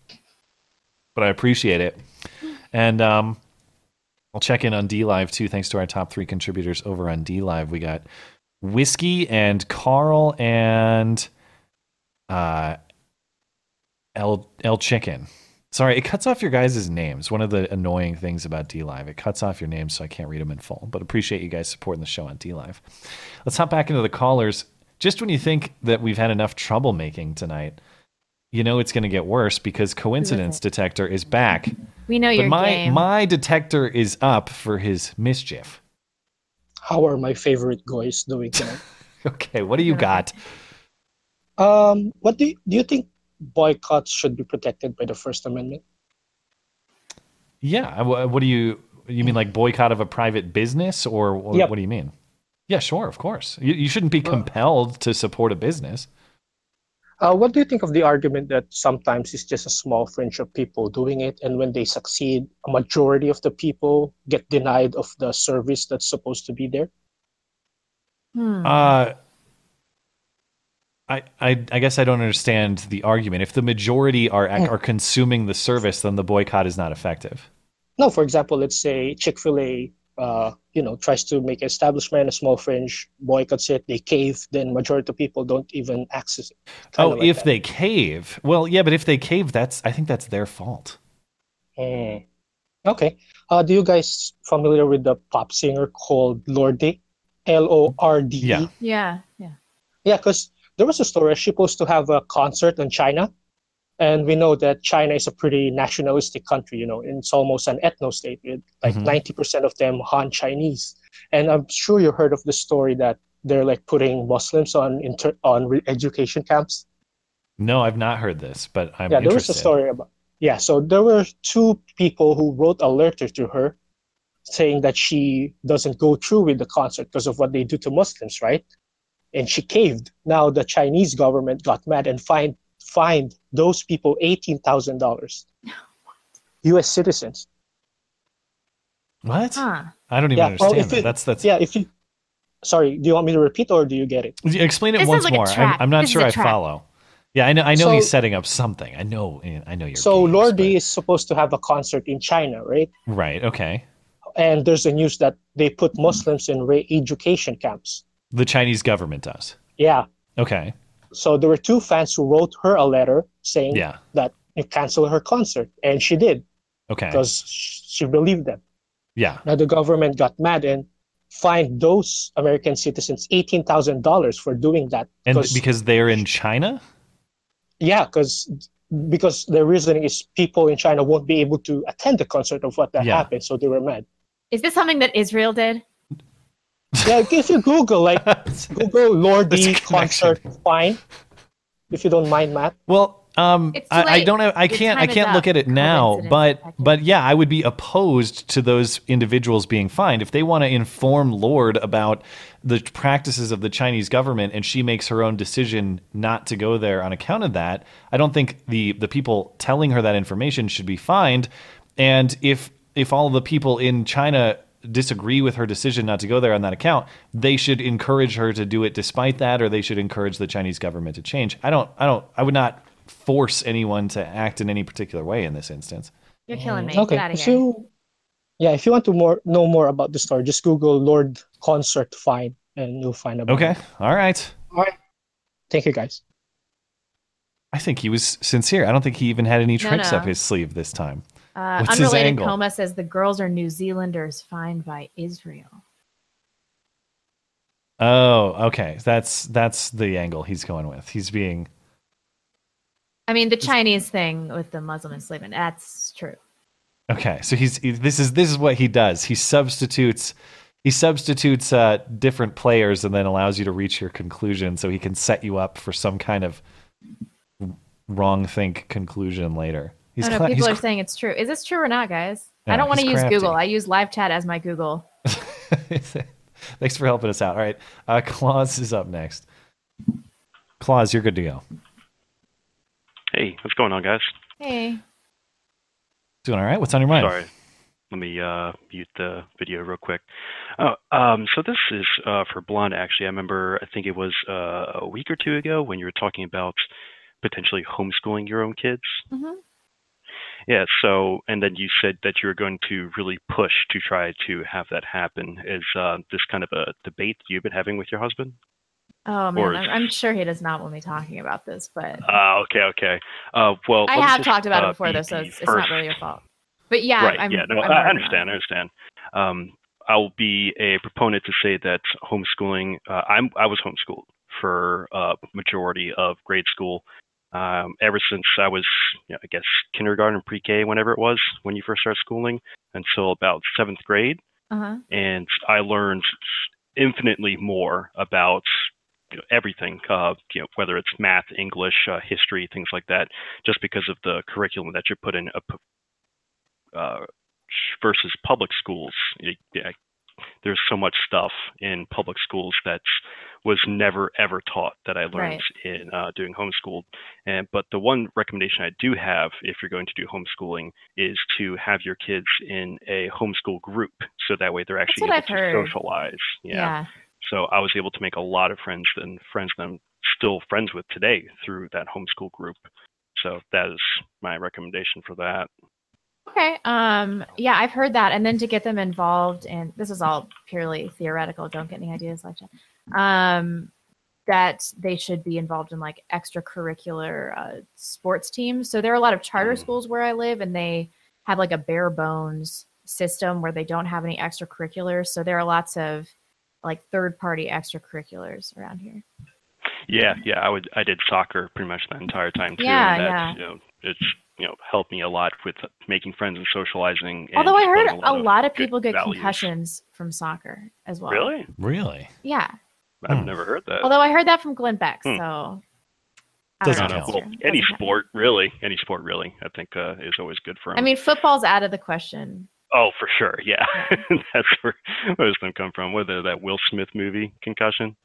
but I appreciate it. And um, I'll check in on DLive too. Thanks to our top three contributors over on DLive. We got Whiskey and Carl and uh, El El Chicken. Sorry, it cuts off your guys' names. One of the annoying things about DLive, it cuts off your names, so I can't read them in full. But appreciate you guys supporting the show on DLive. Let's hop back into the callers. Just when you think that we've had enough troublemaking tonight, you know it's going to get worse because coincidence detector is back. We know But your my game. my detector is up for his mischief. How are my favorite guys doing tonight? Okay, what do you got? Um, what do you, do you think boycotts should be protected by the First Amendment? Yeah, what do you you mean like boycott of a private business or what, Yep. what do you mean? Yeah, sure, of course. You, you shouldn't be compelled to support a business. Uh, what do you think of the argument that sometimes it's just a small fringe of people doing it, and when they succeed, a majority of the people get denied of the service that's supposed to be there? Hmm. Uh I, I I guess I don't understand the argument. If the majority are Hmm. are consuming the service, then the boycott is not effective. No, for example, let's say Chick Fil A, uh, you know, tries to make an establishment, a small fringe boycotts it, they cave, then majority of people don't even access it. Kinda oh, like if that. they cave, well, yeah, but if they cave, that's I think that's their fault. Hmm. Okay. Uh, do you guys familiar with the pop singer called Lorde? L O R D E. Yeah. Yeah, yeah. Yeah, because there was a story. She's supposed to have a concert in China, and we know that China is a pretty nationalistic country. You know, it's almost an ethno state with like Mhm. 90 percent of them Han Chinese. And I'm sure you heard of the story that they're like putting Muslims on inter- on re- education camps. No, I've not heard this, but I'm yeah, there was a story about. Yeah, so there were two people who wrote a letter to her saying that she doesn't go through with the concert because of what they do to Muslims, right? And she caved. Now the Chinese government got mad and fined fined those people eighteen thousand dollars. U.S. citizens. What? Huh. I don't even Yeah, understand. well, if that. it- that's that's Yeah, if you. Sorry, do you want me to repeat or do you get it? Explain it This once like more. I'm. I'm not This sure I trap. follow. Yeah, I know. I know So- he's setting up something. I know. I know you're So Lordi is supposed to have a concert in China, right? right. Okay. And there's a news that they put Muslims in re- education camps. The Chinese government does. Yeah. Okay. So there were two fans who wrote her a letter saying Yeah. that you cancel her concert, and she did Okay. because she believed them. Yeah. Now the government got mad and fined those American citizens eighteen thousand dollars for doing that. And because- because they're in China. yeah, because because the reasoning is people in China won't be able to attend the concert of what that Yeah. happened, so they were mad. Is this something that Israel did? Yeah, if you Google like Google Lordi concert fine, if you don't mind, Matt. Well, um, I, I don't have. I Your can't. I can't look at it now. But but yeah, I would be opposed to those individuals being fined if they want to inform Lorde about the practices of the Chinese government, and she makes her own decision not to go there on account of that. I don't think the the people telling her that information should be fined. And if if all the people in China disagree with her decision not to go there on that account, they should encourage her to do it despite that, or they should encourage the Chinese government to change. I don't, I don't, I would not force anyone to act in any particular way in this instance. You're killing me. Mm, okay, Get out of here. you Yeah, if you want to more know more about the story, just Google Lorde Consort Fine, and you'll find about. Okay. it. All right. All right. Thank you, guys. I think he was sincere. I don't think he even had any No, tricks no. up his sleeve this time. Uh, What's unrelated coma says the girls are New Zealanders fined by Israel. Oh, okay. That's that's the angle he's going with. He's being I mean, the Chinese thing with the Muslim enslavement, that's true. okay. So he's he- this is this is what he does. He substitutes he substitutes uh, different players and then allows you to reach your conclusion, so he can set you up for some kind of wrong think conclusion later. He's I know cla- people he's are saying it's true. Is this true or not, guys? Yeah, I don't want to use crafty. Google. I use live chat as my Google. Thanks for helping us out. All right, uh, Claus is up next. Claus, you're good to go. Hey, what's going on, guys? Hey. Doing all right. What's on your mind? Sorry. Let me uh, mute the video real quick. Oh, um, so this is uh, for Blonde, actually. I remember, I think it was uh, a week or two ago when you were talking about potentially homeschooling your own kids. Mm-hmm. Yeah, so, and then you said that you were going to really push to try to have that happen. Is uh, this kind of a debate you've been having with your husband? Oh Or- man, I'm, I'm sure he does not want me talking about this, but Uh, okay, okay. Uh, well, I have just, talked about uh, it before, though, so it's, it's not really your fault. But yeah, right. I'm, yeah. No, I'm I understand. I understand. Um, I'll be a proponent to say that homeschooling. Uh, I'm I was homeschooled for a majority of grade school. Um, ever since I was, you know, I guess, kindergarten, pre-K, whenever it was, when you first start schooling, until about seventh grade, Uh-huh. and I learned infinitely more about you know, everything, uh, you know, whether it's math, English, uh, history, things like that, just because of the curriculum that you put in a, uh, versus public schools. It- yeah, there's so much stuff in public schools that was never ever taught that I learned Right. in uh, doing homeschool. And but the one recommendation I do have if you're going to do homeschooling is to have your kids in a homeschool group, so that way they're actually able I've to heard. socialize. Yeah. So I was able to make a lot of friends and friends that I'm still friends with today through that homeschool group. So that is my recommendation for that. Okay. Um. Yeah, I've heard that, and then to get them involved, and this is all purely theoretical. Don't get any ideas like that. Um, that they should be involved in like extracurricular uh, sports teams. So there are a lot of charter schools where I live, and they have like a bare bones system where they don't have any extracurriculars. So there are lots of like third party extracurriculars around here. Yeah, yeah, I would. I did soccer pretty much the entire time too. Yeah, and yeah. You know, it's you know helped me a lot with making friends and socializing. And Although I just heard learning a lot of good people get values. concussions from soccer as well. Really? Really? Yeah. I've never heard that. Although I heard that from Glenn Beck, Hmm. so I Doesn't don't know. count. Well, any Doesn't count. sport, really, any sport, really, I think uh, is always good for 'em. I mean, football's out of the question. oh, for sure, yeah, that's where most of them come from. Whether that Will Smith movie, Concussion.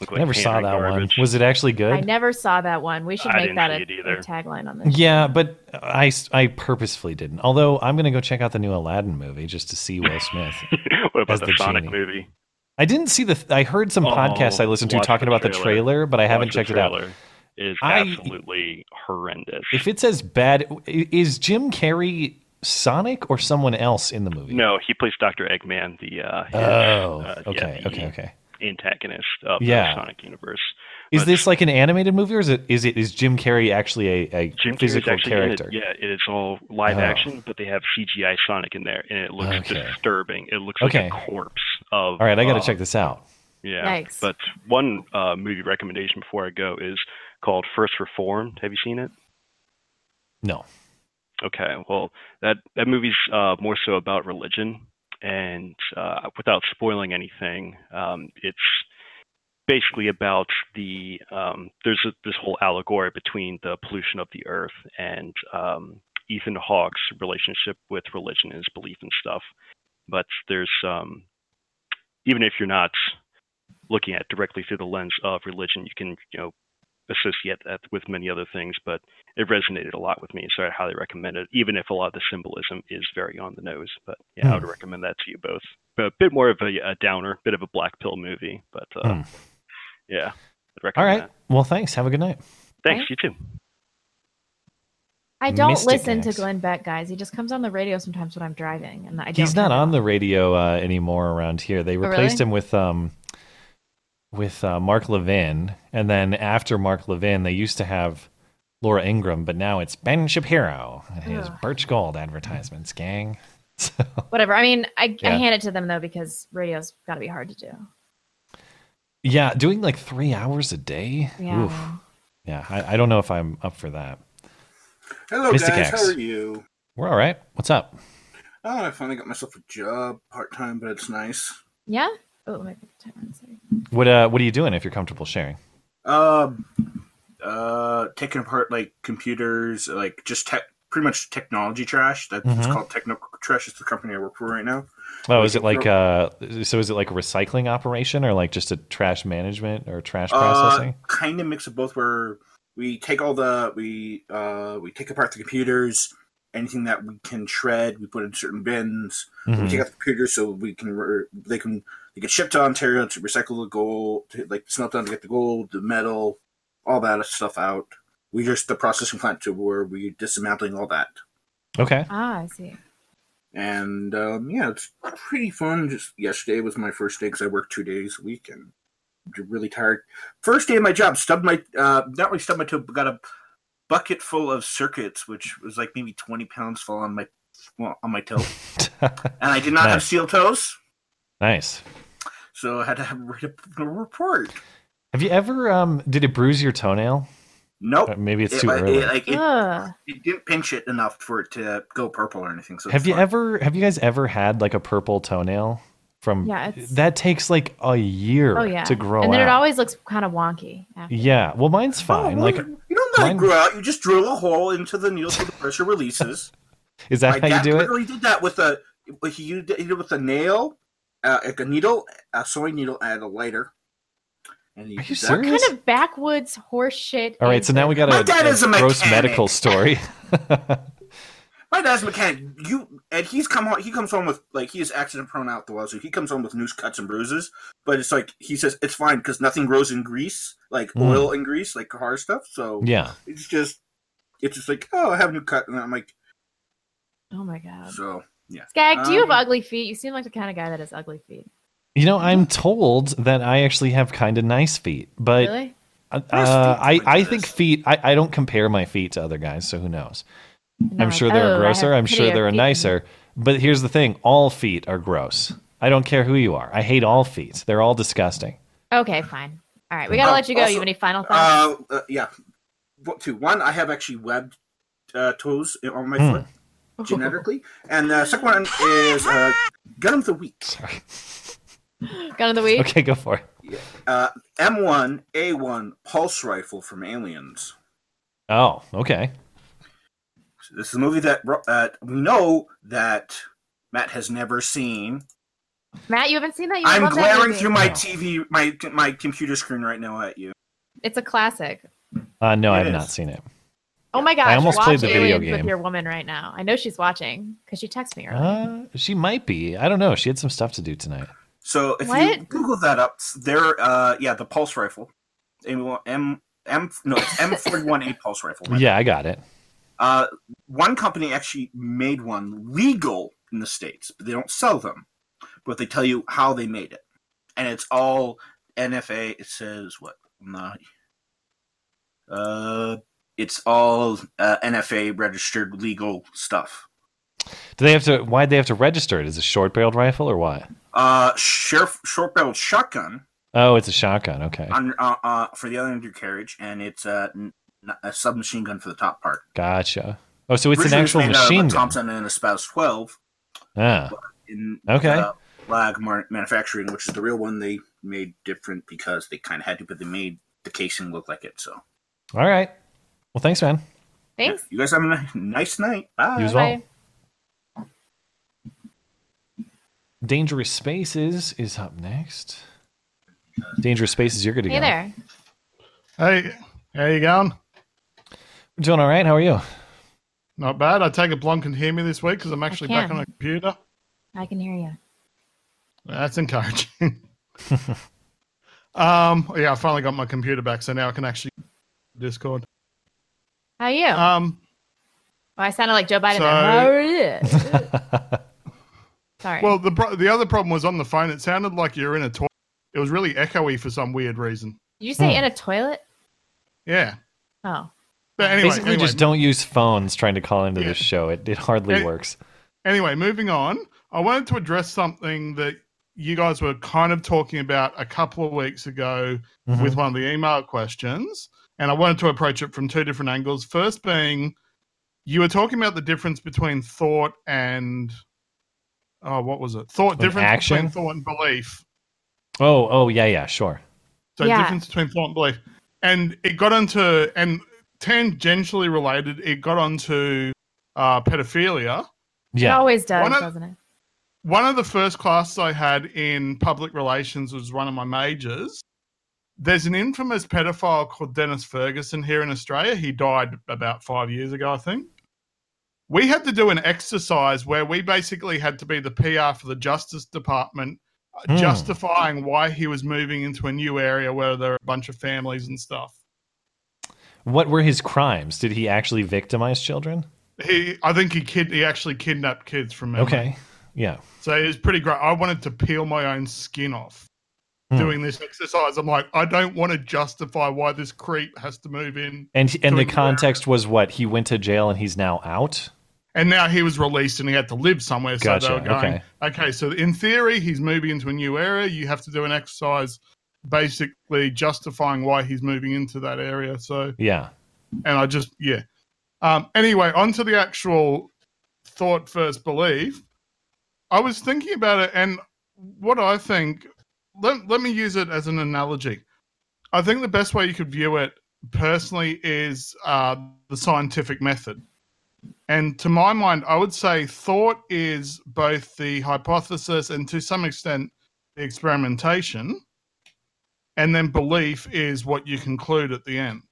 Look I never saw hand that one. Was it actually good? I never saw that one. We should I make that a, a tagline on this. Yeah, but I, I purposefully didn't. Although I'm going to go check out the new Aladdin movie just to see Will Smith. What about as the, Sonic genie. movie? I didn't see the. I heard some Oh, podcasts I listened to talking the about the trailer. but I haven't checked it out. is I- absolutely horrendous. If it's as bad, is Jim Carrey Sonic or someone else in the movie? No, he plays Dr. Eggman, the uh, his, Oh, uh, okay, yeah, the okay, okay. antagonist of Yeah. the Sonic universe. Is this like an animated movie, or is it is it is Jim Carrey actually a, a Jim Carrey's physical actually in it. character? Yeah, it is all live Oh. action, but they have CGI Sonic in there, and it looks Okay. disturbing. It looks like a corpse of. All right, I got to uh, check this out. Yeah. Yikes. But one uh, movie recommendation before I go is called First Reformed. Have you seen it? No. Okay. Well, that that movie's uh, more so about religion, and uh, without spoiling anything, um, it's basically about the um, there's a, this whole allegory between the pollution of the earth and um, Ethan Hawke's relationship with religion and his belief and stuff. But there's um, even if you're not looking at directly through the lens of religion, you can you know associate that with many other things. But it resonated a lot with me, so I highly recommend it. Even if a lot of the symbolism is very on the nose, but yeah, I would Hmm. recommend that to you both. But a bit more of a, a downer, bit of a black pill movie, but uh, Hmm. Yeah, I'd All recommend right. that. Well, thanks. Have a good night. Thanks. You too. I don't Mystic listen Max. to Glenn Beck, guys. He just comes on the radio sometimes when I'm driving, and I don't. He's not on the radio uh, anymore around here. They Oh, replaced really? him with um with uh, Mark Levin, and then after Mark Levin, they used to have Laura Ingraham, but now it's Ben Shapiro. and His Ugh. Birch Gold advertisements, gang. Whatever. I mean, I, I hand it to them though because radio's got to be hard to do. Yeah, doing like three hours a day. Yeah. Oof. Yeah, I, I don't know if I'm up for that. Hello, Mystic guys. X. How are you? We're all right. What's up? Oh, I finally got myself a job, part time, but it's nice. Yeah. Oh, let me put the timer on. Sorry. What uh What are you doing if you're comfortable sharing? Um, uh, taking apart like computers, like just tech, pretty much technology trash. That's it's Mhm. called Techno Trash. It's the company I work for right now. Oh, is it Like, uh? So is it like a recycling operation or like just a trash management or trash Uh, processing? kind of mix of both. Where we take all the we uh we take apart the computers. Anything that we can shred, we put in certain bins. We Mhm. take out the computers so we can re- they can they get shipped to Ontario to recycle the gold, to like smelt down to get the gold, the metal, all that stuff out. We just the processing plant to where we dismantling all that. Okay. Ah, I see. And um, yeah, it's pretty fun. Just yesterday was my first day because I work two days a week and I'm really tired. First day of my job, stubbed my uh, not really stubbed my toe, but got a bucket full of circuits, which was like maybe twenty pounds fall on my well, on my toe, and I did not have steel toes, Nice. so I had to have write up a report. Have you ever um? Did it bruise your toenail? Nope. Maybe it's too it- early. like, it, Ugh. it didn't pinch it enough for it to go purple or anything. So have you fine. ever? Have you guys ever had like a purple toenail? From Yeah, it's- that takes like a year Oh yeah. to grow and then out. it always looks kind of wonky. after. yeah, well, mine's Oh, fine. well, like, you don't let it grow out. You just drill a hole into the needle so the pressure releases. is that My how you dad do it? literally did that with a he he did it with a nail, uh, like a needle, a sewing needle, and a lighter. And he Are you that. serious? What kind of backwoods horse shit? All right, so now we got My a, a a gross medical story. My dad's a mechanic. You and he's come home. He comes home with like he is accident prone out the wall, so he comes home with noose cuts and bruises. But it's like he says it's fine because nothing grows in grease, like Mm. oil and grease, like car stuff. So Yeah. it's just it's just like oh, I have a new cut, and I'm like Oh my god. so yeah. Skag, do you have Um, ugly feet? You seem like the kind of guy that has ugly feet. You know, I'm told that I actually have kind of nice feet, but Really? uh, uh, I I think feet. I, I don't compare my feet to other guys, so who knows? No, I'm sure there "Oh, are I grosser. I'm sure they're feet." nicer. But here's the thing: all feet are gross. I don't care who you are. I hate all feet. They're all disgusting. Okay, fine. All right, we gotta Oh, let you go. you have any final thoughts? Uh, uh, yeah. What two? One, I have actually webbed uh, toes on my Hmm. foot genetically, and the second one is uh, gun of the week. Gun of the week. Okay, go for it. Uh, M1 A1 pulse rifle from Aliens. Oh, okay. So this is a movie that uh, we know that Matt has never seen. Matt, you haven't seen that? You I'm love that glaring through my TV, my my computer screen right now at you. It's a classic. Uh, no, I have is. not seen it. Oh my gosh! I almost played the video Aliens with game. your woman right now. I know she's watching because she texted me earlier. Uh, she might be. I don't know. She had some stuff to do tonight. So if you Google that up, there, uh, yeah, the pulse rifle, M M, M no, M forty one A pulse rifle. right? Yeah, I got it. Uh, one company actually made one legal in the states, but they don't sell them. But they tell you how they made it, and it's all NFA. It says what? No, uh, it's all uh, NFA registered legal stuff. Do they have to? Why do they have to register it? Is it a short barreled rifle or what? Uh, sheriff short barreled shotgun Oh, it's a shotgun. Okay, on uh, uh, for the other undercarriage, and it's a, n- a submachine gun for the top part. gotcha. Oh, so it's an Originally it actual made out of a machine gun. Thompson and a SPAS twelve. Ah, in Okay. uh, lag mar- manufacturing, which is the real one they made different because they kind of had to, but they made the casing look like it. So all right. Well, thanks, man. Thanks. you guys have a nice night. Bye. You as well. Dangerous Spaces is up next. Dangerous Spaces, you're good to Hey go. there. Hey, how you going? We're doing all right. How are you? Not bad. I take it Blonde can hear me this week because I'm actually back on a computer. I can hear you. That's encouraging. um, yeah, I finally got my computer back, so now I can actually Discord. How are you? Um, Oh, I sounded like Joe Biden. So- there. Sorry. Well, the pro- the other problem was on the phone. It sounded like you're in a toilet. It was really echoey for some weird reason. Did you say Hmm. in a toilet? Yeah. Oh. But anyway, Basically, anyway, just don't use phones trying to call into this show. It, it hardly Any- works. Anyway, moving on. I wanted to address something that you guys were kind of talking about a couple of weeks ago Mhm. with one of the email questions, and I wanted to approach it from two different angles. First, being you were talking about the difference between thought and oh, what was it? Thought Between difference action? between thought and belief. Oh, oh, yeah, yeah, sure. So Yeah. difference between thought and belief, and it got into and tangentially related. It got onto uh, pedophilia. It always does, One of- doesn't it? one of the first classes I had in public relations was one of my majors. There's an infamous pedophile called Dennis Ferguson here in Australia. He died about five years ago, I think. We had to do an exercise where we basically had to be the PR for the Justice Department, Hmm. justifying why he was moving into a new area where there are a bunch of families and stuff. What were his crimes? Did he actually victimize children? He, I think he kid, he actually kidnapped kids from memory. Okay. Yeah. So it was pretty great. I wanted to peel my own skin off Hmm. doing this exercise. I'm like, I don't want to justify why this creep has to move in. And and the context was what? He went to jail and he's now out? And now he was released and he had to live somewhere. So Gotcha, they were going, okay. okay. so in theory, he's moving into a new area. You have to do an exercise basically justifying why he's moving into that area. So Yeah. and I just yeah. Um, anyway, on to the actual thought first belief. I was thinking about it, and what I think. Let let me use it as an analogy. I think the best way you could view it personally is uh, the scientific method. And to my mind, I would say thought is both the hypothesis and to some extent the experimentation, and then belief is what you conclude at the end.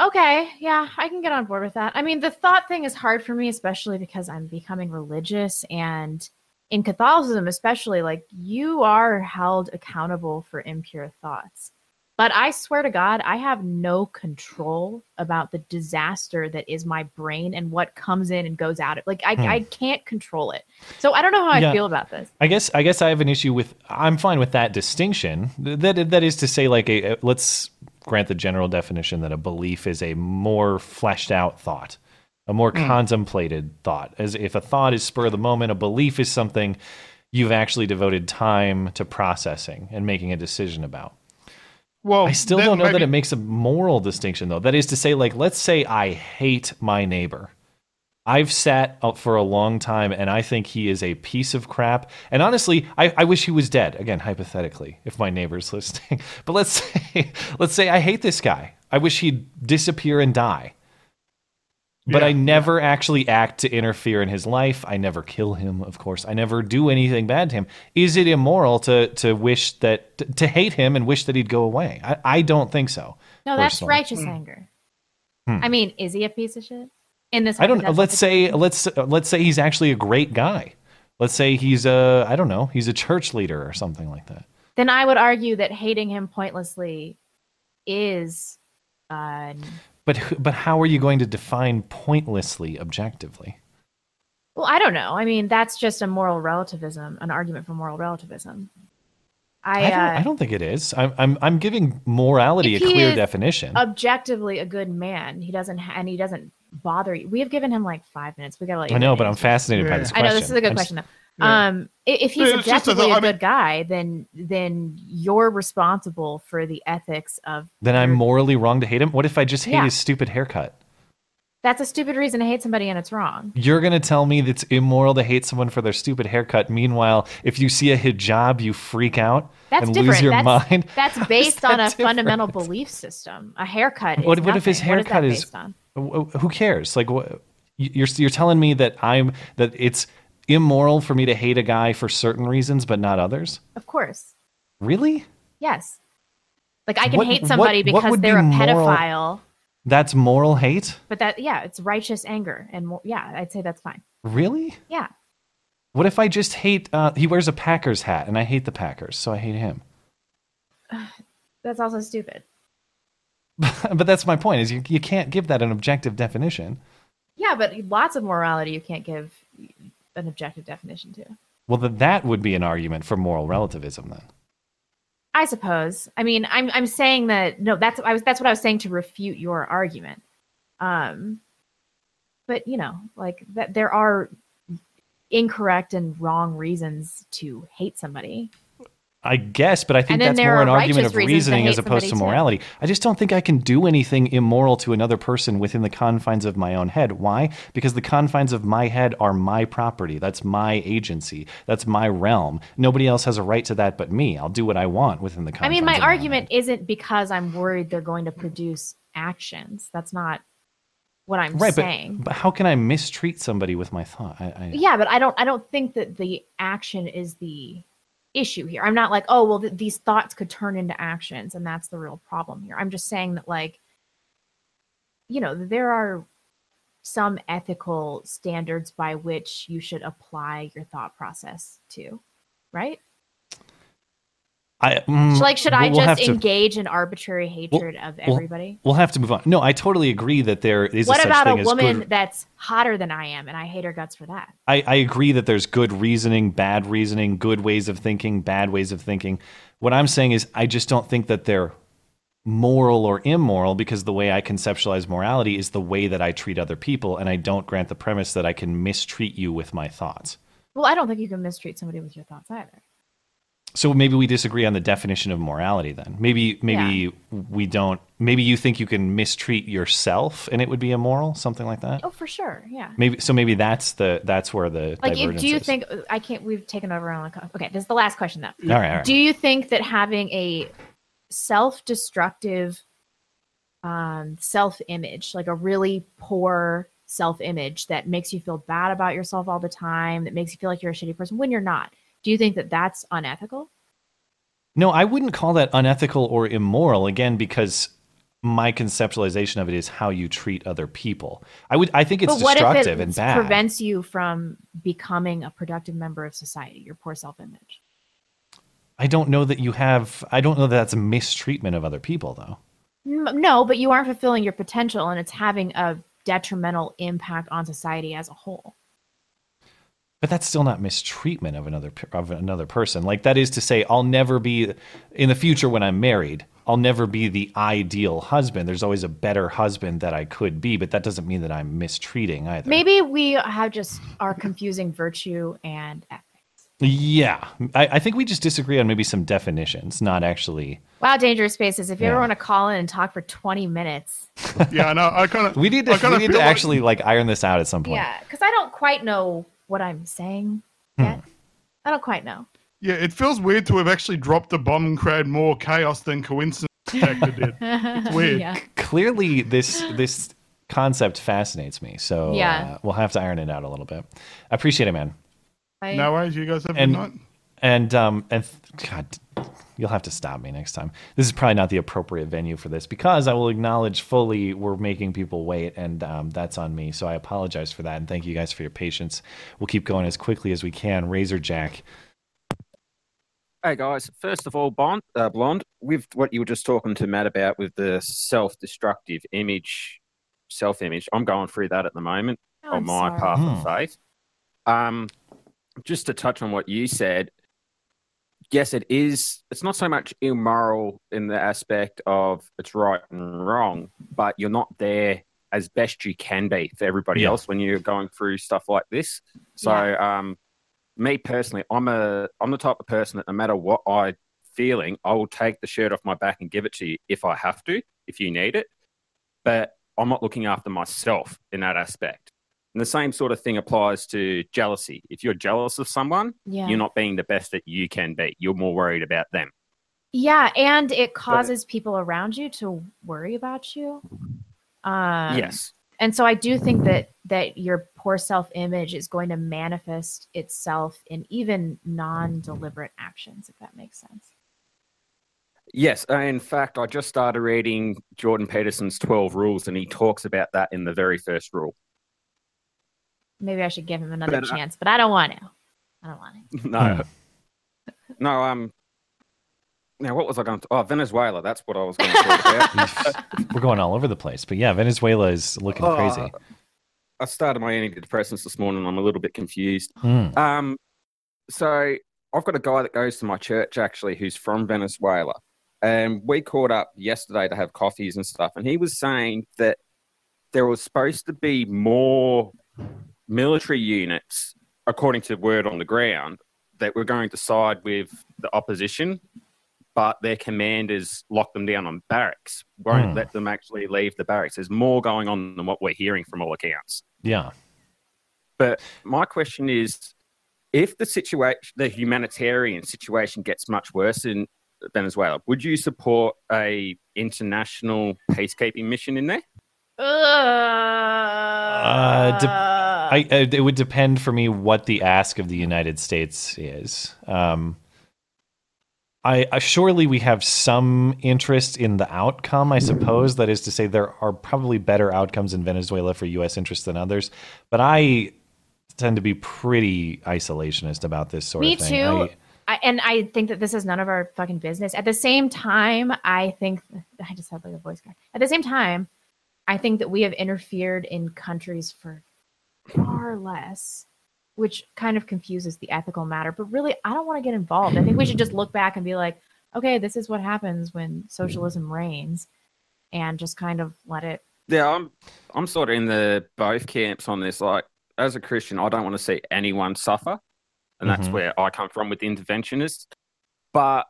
Okay, yeah, I can get on board with that. I mean, the thought thing is hard for me, especially because I'm becoming religious and in Catholicism, especially, like you are held accountable for impure thoughts. But I swear to God, I have no control about the disaster that is my brain and what comes in and goes out. Like I, Hmm. I can't control it. So I don't know how Yeah. I feel about this. I guess I guess I have an issue with I'm fine with that distinction. That that is to say like a, let's grant the general definition that a belief is a more fleshed out thought, a more Mm. contemplated thought. As if a thought is spur of the moment, a belief is something you've actually devoted time to processing and making a decision about. Well, I still don't know that it makes a moral distinction though. That is to say like let's say I hate my neighbor. I've sat up for a long time and I think he is a piece of crap. And honestly, I, I wish he was dead. Again, hypothetically, if my neighbor's listening. But let's say let's say I hate this guy. I wish he'd disappear and die. But I never actually act to interfere in his life. I never kill him, of course. I never do anything bad to him. Is it immoral to to wish that to, to hate him and wish that he'd go away? I, I don't think so. No, that's personally. righteous anger. Hmm. I mean, is he a piece of shit? In this, I don't know. Let's say let's let's say he's actually a great guy. Let's say he's a I don't know, he's a church leader or something like that. then I would argue that hating him pointlessly is uh, But but how are you going to define pointlessly objectively? well, I don't know. I mean, that's just a moral relativism, an argument for moral relativism. I, I don't, uh, I don't think it is. I'm I'm, I'm giving morality a clear definition. Objectively, a good man. He doesn't, ha- and he doesn't bother you. We have given him like five minutes. We gotta let. I know, but I'm fascinated by this I know this is a good I'm s- question. Though. Um, if he's Yeah, it's just a objectively thought- a I mean- good guy, then then you're responsible for the ethics of. Then I'm morally wrong to hate him. What if I just hate Yeah. his stupid haircut? That's a stupid reason to hate somebody, and it's wrong. You're going to tell me that it's immoral to hate someone for their stupid haircut. Meanwhile, if you see a hijab, you freak out That's and different. lose your that's, mind. That's based on a that fundamental belief system. A haircut. Is What, what if his nothing. What is that haircut is? based on? wh- wh- Who cares? Like, what, you're you're telling me that I'm that it's immoral for me to hate a guy for certain reasons, but not others? Of course, Really? yes. Like I can What- hate somebody what because be they're a moral- pedophile, That's moral hate? but that yeah, it's righteous anger, and yeah, I'd say that's fine. Really? Yeah, What if I just hate? Uh, he wears a Packers hat, and I hate the Packers, so I hate him. that's also stupid. but that's my point: is you you can't give that an objective definition. Yeah, but lots of morality you can't give an objective definition to. Well, then that would be an argument for moral relativism then. I suppose. I mean, I'm I'm saying that no, that's I was that's what I was saying to refute your argument. Um, but you know, like that there are incorrect and wrong reasons to hate somebody. I guess, but I think that's more an argument of reasoning as opposed to somebody, too. morality. I just don't think I can do anything immoral to another person within the confines of my own head. Why? Because the confines of my head are my property. That's my agency. That's my realm. Nobody else has a right to that but me. I'll do what I want within the confines. I mean, my argument isn't because I'm worried they're going to produce actions. That's not what I'm right, saying. but, but how can I mistreat somebody with my thought? I, I, yeah, but I don't I don't think that the action is the issue here. I'm not like, oh, well th- these thoughts could turn into actions and that's the real problem here. I'm just saying that like you know, there are some ethical standards by which you should apply your thought process to, right? I, mm, like should I we'll- we'll just to- engage in arbitrary hatred of we'll- everybody? We'll have to move on. No, I totally agree that there is what about a woman good that's hotter than I am and I hate her guts for that? I, I agree that there's good reasoning, bad reasoning, good ways of thinking, bad ways of thinking. What I'm saying is, I just don't think that they're moral or immoral because the way I conceptualize morality is the way that I treat other people, and I don't grant the premise that I can mistreat you with my thoughts. Well, I don't think you can mistreat somebody with your thoughts either. So maybe we disagree on the definition of morality then. Maybe maybe we don't maybe you think you can mistreat yourself and it would be immoral, something like that? Oh, for sure. Yeah. Maybe so maybe that's the that's where the Like, if, divergence do you is. think I can't? We've taken over on. Okay, this is the last question though. All right, all right. Do you think that having a self-destructive um, self-image, like a really poor self-image that makes you feel bad about yourself all the time, that makes you feel like you're a shitty person when you're not, do you think that that's unethical? No, I wouldn't call that unethical or immoral again because my conceptualization of it is how you treat other people. I would I think it's but what if destructive it and bad. It prevents you from becoming a productive member of society? Your poor self-image. I don't know that you have I don't know that that's a mistreatment of other people though. No, but you aren't fulfilling your potential, and it's having a detrimental impact on society as a whole. But that's still not mistreatment of another of another person. Like that is to say I'll never be in the future when I'm married, I'll never be the ideal husband. There's always a better husband that I could be, but that doesn't mean that I'm mistreating either. Maybe we have just are confusing virtue and ethics. Yeah, I, I think we just disagree on maybe some definitions, not actually. Wow, dangerous spaces! If you ever want to call in and talk for twenty minutes, yeah, no, I kind of. We need to, I kinda we need to like- actually like iron this out at some point. yeah, because I don't quite know what I'm saying yet. I don't quite know. Yeah, it feels weird to have actually dropped the bomb and created more chaos than coincidence detector did. It's weird. Yeah. Clearly, this this concept fascinates me. So Yeah. uh, we'll have to iron it out a little bit. I appreciate it, man. No worries. You guys have a And good night. And um and God, you'll have to stop me next time. This is probably not the appropriate venue for this because I will acknowledge fully we're making people wait, and um, that's on me. So I apologize for that, and thank you guys for your patience. We'll keep going as quickly as we can. Razor Jack. Hey guys, first of all, Bond, uh, Blonde, with what you were just talking to Matt about with the self-destructive image, self-image, I'm going through that at the moment Oh, on I'm my sorry. path of Hmm. faith. Um, just to touch on what you said, yes, it is. It's not so much immoral in the aspect of it's right and wrong, but you're not there as best you can be for everybody Yeah. else when you're going through stuff like this. So, um, me personally, I'm a I'm the type of person that no matter what I feeling, I will take the shirt off my back and give it to you if I have to, if you need it. But I'm not looking after myself in that aspect. And the same sort of thing applies to jealousy. If you're jealous of someone, Yeah. you're not being the best that you can be. You're more worried about them. Yeah, and it causes people around you to worry about you. Um, yes. and so I do think that that your poor self image is going to manifest itself in even non deliberate actions, if that makes sense. Yes. uh, In fact, I just started reading Jordan Peterson's 12 rules, and he talks about that in the very first rule. Maybe I should give him another But, uh, chance, but I don't want to. I don't want to. No. no, um, now what was I going to? Oh, Venezuela. That's what I was going to talk about. We're going all over the place, but yeah, Venezuela is looking Uh, crazy. I started my antidepressants this morning. I'm a little bit confused. Hmm. Um, so I've got a guy that goes to my church actually, who's from Venezuela, and we caught up yesterday to have coffees and stuff. And he was saying that there was supposed to be more military units, according to word on the ground, that were going to side with the opposition, but their commanders locked them down on barracks, won't Hmm. let them actually leave the barracks. There's more going on than what we're hearing from all accounts. Yeah. But my question is, if the situation, the humanitarian situation gets much worse in Venezuela, would you support a international peacekeeping mission in there? Uh, de- I, I, it would depend for me what the ask of the United States is. Um, I, I surely we have some interest in the outcome. I suppose that is to say there are probably better outcomes in Venezuela for U.S. interests than others. But I tend to be pretty isolationist about this sort Me of thing. Me too. I- I, and I think that this is none of our fucking business. At the same time, I think I just had like a voice crack. At the same time, I think that we have interfered in countries for far less, which kind of confuses the ethical matter. But really, I don't want to get involved. I think we should just look back and be like, okay, this is what happens when socialism reigns, and just kind of let it. Yeah, I'm I'm sort of in the both camps on this. Like, as a Christian, I don't want to see anyone suffer, and that's Mhm. where I come from with interventionists. But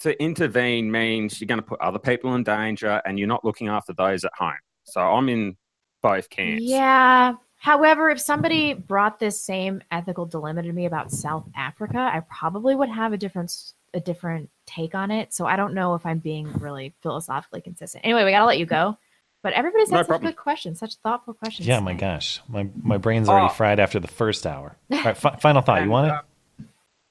to intervene means you're going to put other people in danger, and you're not looking after those at home. So I'm in both camps. Yeah. However, if somebody brought this same ethical dilemma to me about South Africa, I probably would have a different a different take on it. So I don't know if I'm being really philosophically consistent. Anyway, we gotta let you go. But everybody's No had such problem. good questions, such thoughtful questions. yeah, my gosh, my my brain's already Oh. fried after the first hour. All right, fi- final thought. You want it? Uh,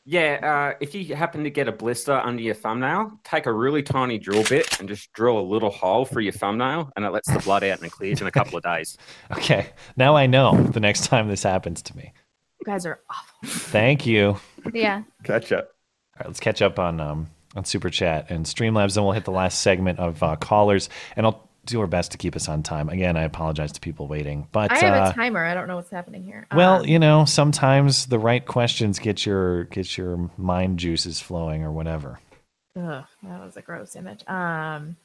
Yeah, uh, if you happen to get a blister under your thumbnail, take a really tiny drill bit and just drill a little hole through your thumbnail, and it lets the blood out and it clears in a couple of days. Okay, now I know the next time this happens to me. You guys are awful. Thank you. Yeah. Catch up. All right, let's catch up on um, on Super Chat and Streamlabs. Then we'll hit the last segment of uh, callers, and I'll do our best to keep us on time. Again, I apologize to people waiting, but I have uh, a timer. I don't know what's happening here. well, Um, you know, sometimes the right questions get your get your mind juices flowing or whatever. ugh, that was a gross image. Um,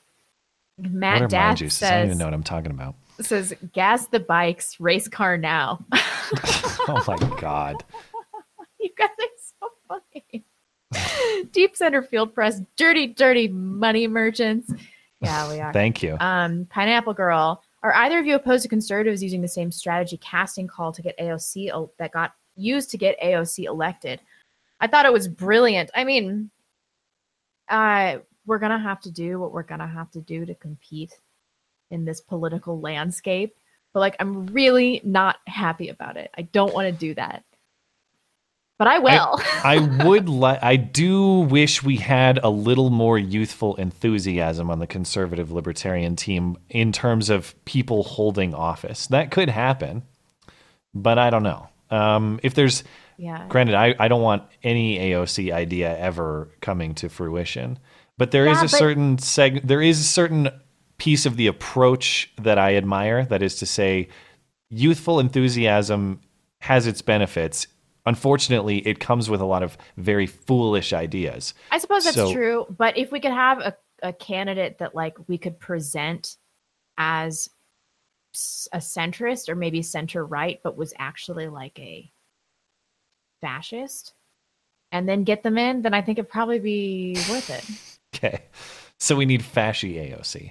what Matt are mind Dath juices? I don't even says know what I'm talking about. says gas the bikes, race car now. Oh my god. You guys are so funny. Deep center field press, dirty, dirty money merchants. Yeah, we are. Thank you. Um, Pineapple Girl. Are either of you opposed to conservatives using the same strategy casting call to get AOC that got used to get AOC elected? I thought it was brilliant. I mean, uh, we're gonna have to do what we're gonna have to do to compete in this political landscape. But like, I'm really not happy about it. I don't want to do that, but I will. I would like. I do wish we had a little more youthful enthusiasm on the conservative libertarian team in terms of people holding office. That could happen, but I don't know. Um, if there's, Yeah. Granted, I, I don't want any AOC idea ever coming to fruition, but there is Yeah, a but- certain seg. There is a certain piece of the approach that I admire. That is to say, youthful enthusiasm has its benefits. Unfortunately, it comes with a lot of very foolish ideas. I suppose that's So- true, but if we could have a, a candidate that like we could present as a centrist or maybe center right, but was actually like a fascist, and then get them in, then I think it'd probably be worth it. Okay, so we need fashy AOC.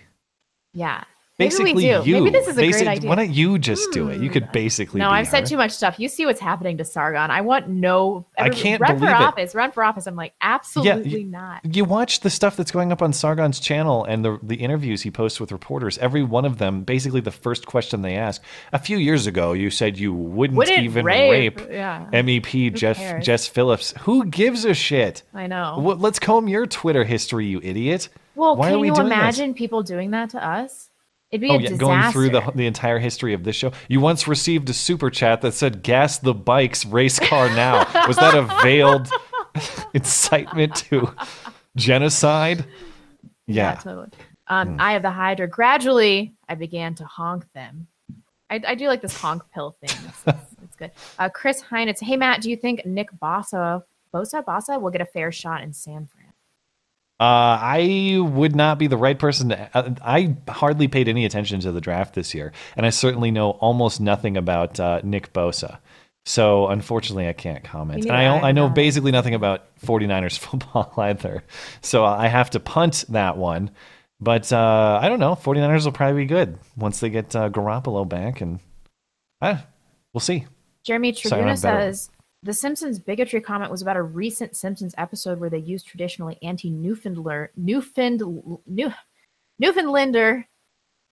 Yeah. Maybe Basically, we do. you. Maybe this is a Basic- great idea. Why don't you just do it? You could hmm. basically. no, I've said her. too much stuff. You see what's happening to Sargon. I want no. I can't run for it. office. Run for office. I'm like absolutely not. You watch the stuff that's going up on Sargon's channel and the the interviews he posts with reporters. Every one of them, basically, the first question they ask. A few years ago, you said you wouldn't, Wouldn't even rape. rape, Yeah. MEP Jeff cares? Jess Phillips. Who gives a shit? I know. Well, let's comb your Twitter history, you idiot. Well, Why can you doing this? imagine people doing that to us? It'd be Oh a yeah, disaster. going through the the entire history of this show. You once received a super chat that said "Gas the bikes, race car now." Was that a veiled incitement to genocide? Yeah. totally. Um, I have the Hydra. Gradually, I began to honk them. I, I do like this honk pill thing. It's, it's, it's good. Uh, Chris Heinitz. Hey Matt, do you think Nick Bossa, Bosa, Bossa will get a fair shot in San Fran? Uh, I would not be the right person to. Uh, I hardly paid any attention to the draft this year, and I certainly know almost nothing about uh, Nick Bosa. So unfortunately, I can't comment. Me And I. I know basically nothing about 49ers football either. So I have to punt that one. But uh, I don't know. 49ers will probably be good once they get uh, Garoppolo back, and uh, we'll see. Jeremy Tribuna says the Simpsons bigotry comment was about a recent Simpsons episode where they used traditionally anti-Newfoundlander Newfound, New, Newfoundlander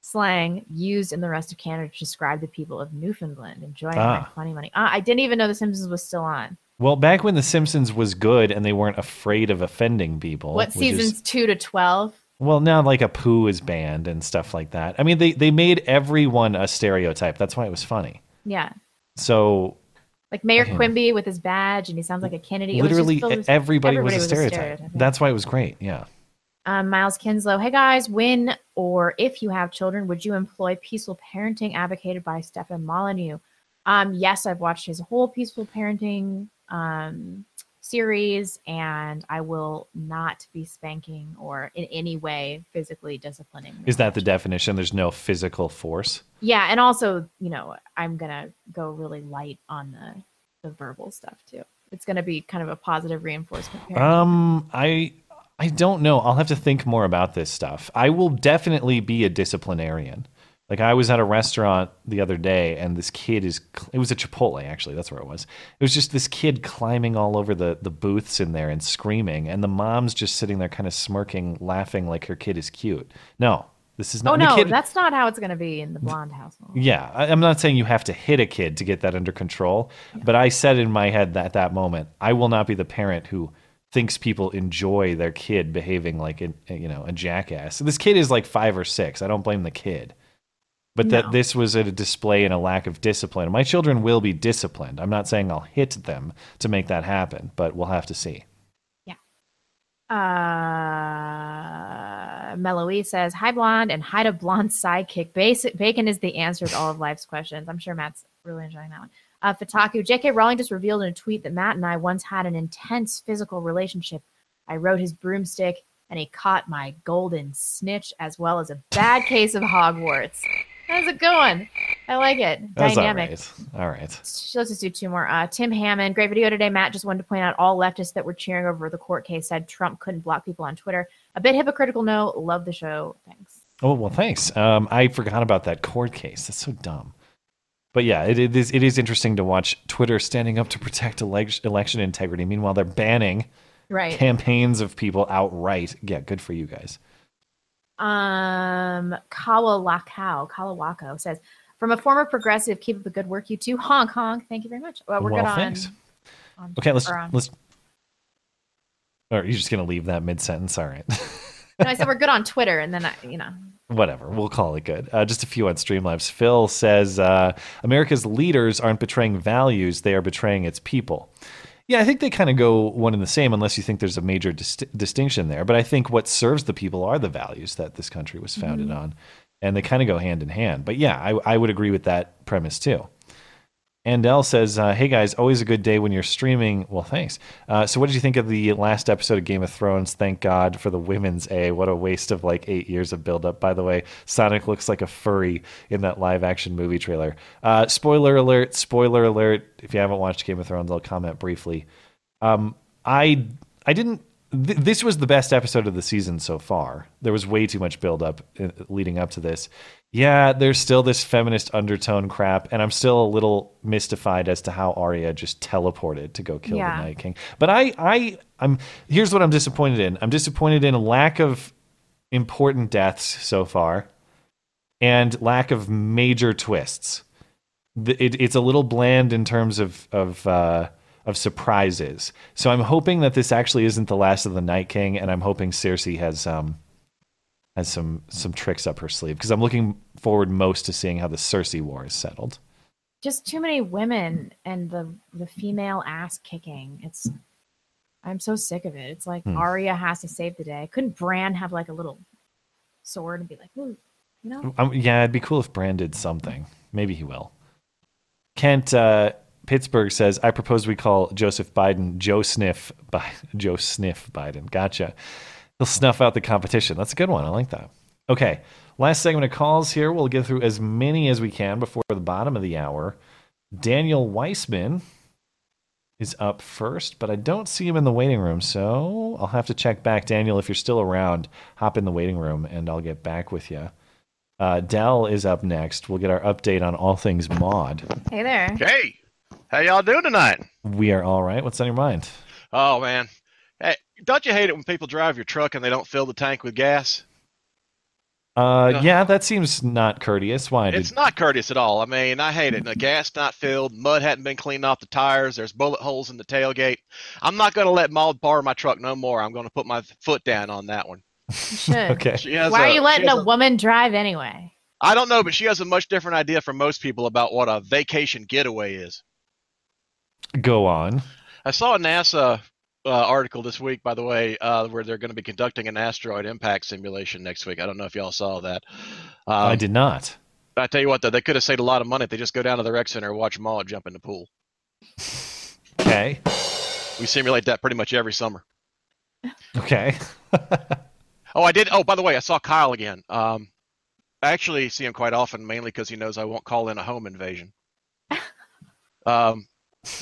slang used in the rest of Canada to describe the people of Newfoundland enjoying my Ah. funny money. Ah, I didn't even know the Simpsons was still on. Well, back when The Simpsons was good and they weren't afraid of offending people. what which is- seasons two to twelve? Well, now like Apu is banned and stuff like that. I mean, they they made everyone a stereotype. That's why it was funny. Yeah, So like Mayor. Quimby with his badge, and he sounds like a Kennedy. It was just literally filled with- everybody, was a stereotype. That's why it was great. Yeah. Um, Miles Kinslow, hey guys, when or if you have children, would you employ peaceful parenting advocated by Stefan Molyneux? Um, yes, I've watched his whole peaceful parenting um, series, and I will not be spanking or in any way physically disciplining. Is that the definition? There's no physical force. Yeah, and also, you know, I'm gonna go really light on the the verbal stuff too. It's gonna be kind of a positive reinforcement. parenting. Um, I I don't know. I'll have to think more about this stuff. I will definitely be a disciplinarian. Like I was at a restaurant the other day, and this kid is. It was a Chipotle, actually. That's where it was. It was just this kid climbing all over the the booths in there and screaming, and the mom's just sitting there, kind of smirking, laughing like her kid is cute. No, this is not. oh no, kid- that's not how it's gonna be in the blonde household. yeah, I, I'm not saying you have to hit a kid to get that under control, but I said in my head that at that moment, I will not be the parent who thinks people enjoy their kid behaving like a you know a jackass. This kid is like five or six. I don't blame the kid, but No. that this was a display and a lack of discipline. My children will be disciplined. I'm not saying I'll hit them to make that happen, but we'll have to see. Yeah. Uh, Meloe says, "Hi, blonde, and hi to blonde sidekick. Bacon is the answer to all of life's questions. I'm sure Matt's really enjoying that one." Uh, Fataku, J.K. Rowling just revealed in a tweet that Matt and I once had an intense physical relationship. I rode his broomstick, and he caught my golden snitch, as well as a bad case of Hogwarts. How's it going? I like it. That's Dynamic. all right. All right. Let's just do two more. Uh, Tim Hammond, great video today. Matt just wanted to point out all leftists that were cheering over the court case said Trump couldn't block people on Twitter. A bit hypocritical no. Love the show. Thanks. Oh well, thanks. Um, I forgot about that court case. That's so dumb. But yeah, it, it is it is interesting to watch Twitter standing up to protect elec- election integrity. Meanwhile, they're banning Right. campaigns of people outright. Yeah, good for you guys. Um, Kawalakau, Kawawako says, from a former progressive, keep up the good work, you two. Honk, honk. Thank you very much. Well, we're well, good on. thanks. on- Okay, let's on- let's. Or you're just gonna leave that mid sentence? All right. No, I said we're good on Twitter, and then I, you know, Whatever, we'll call it good. Uh, just a few on Streamlabs. Phil says uh, America's leaders aren't betraying values; they are betraying its people. Yeah, I think they kind of go one and the same, unless you think there's a major dis- distinction there. But I think what serves the people are the values that this country was founded Mhm. on, and they kind of go hand in hand. But yeah, I, I would agree with that premise too. Andel says, uh, "Hey guys, always a good day when you're streaming." Well, thanks. Uh, so, what did you think of the last episode of Game of Thrones? Thank God for the women's A. What a waste of like eight years of build-up. By the way, Sonic looks like a furry in that live-action movie trailer. Uh, spoiler alert! Spoiler alert! If you haven't watched Game of Thrones, I'll comment briefly. Um, I I didn't. Th- this was the best episode of the season so far. There was way too much build-up uh, leading up to this. Yeah, there's still this feminist undertone crap, and I'm still a little mystified as to how Arya just teleported to go kill Yeah. the Night King. But I, I, I'm here's what I'm disappointed in. I'm disappointed in a lack of important deaths so far, and lack of major twists. It, it's a little bland in terms of of uh, of surprises. So I'm hoping that this actually isn't the last of the Night King, and I'm hoping Cersei has um has some some tricks up her sleeve because I'm looking forward most to seeing how the Cersei war is settled. just too many women and the the female ass kicking. It's I'm so sick of it. It's like Hmm. Arya has to save the day. Couldn't Bran have like a little sword and be like, Ooh, you know? Um, yeah, it'd be cool if Bran did something. Maybe he will. Kent uh, Pittsburgh says, "I propose we call Joseph Biden Joe Sniff Bi- Joe Sniff Biden." Gotcha. He'll snuff out the competition. That's a good one. I like that. Okay, last segment of calls here. We'll get through as many as we can before the bottom of the hour. Daniel Weissman is up first, but I don't see him in the waiting room, so I'll have to check back. Daniel, if you're still around, hop in the waiting room and I'll get back with you. Uh, Dell is up next. We'll get our update on all things mod. Hey there. Hey, how y'all doing tonight? We are all right. What's on your mind? Oh man, hey, don't you hate it when people drive your truck and they don't fill the tank with gas? Uh, Yeah. yeah, that seems not courteous. Why? It's Did, not courteous at all. I mean, I hate it. The gas not filled, mud hadn't been cleaned off the tires. There's bullet holes in the tailgate. I'm not going to let Maud borrow my truck no more. I'm going to put my foot down on that one. You should. Okay. She has Why are you letting she has a woman drive anyway? I don't know, but she has a much different idea from most people about what a vacation getaway is. go on. I saw a NASA uh, article this week, by the way, uh, where they're going to be conducting an asteroid impact simulation next week. I don't know if y'all saw that. Um, I did not. I tell you what, though, they could have saved a lot of money if they just go down to the rec center and watch Maud jump in the pool. Okay. We simulate that pretty much every summer. Okay. Oh, I did. Oh, by the way, I saw Kyle again. Um, I actually see him quite often, mainly because he knows I won't call in a home invasion. Um,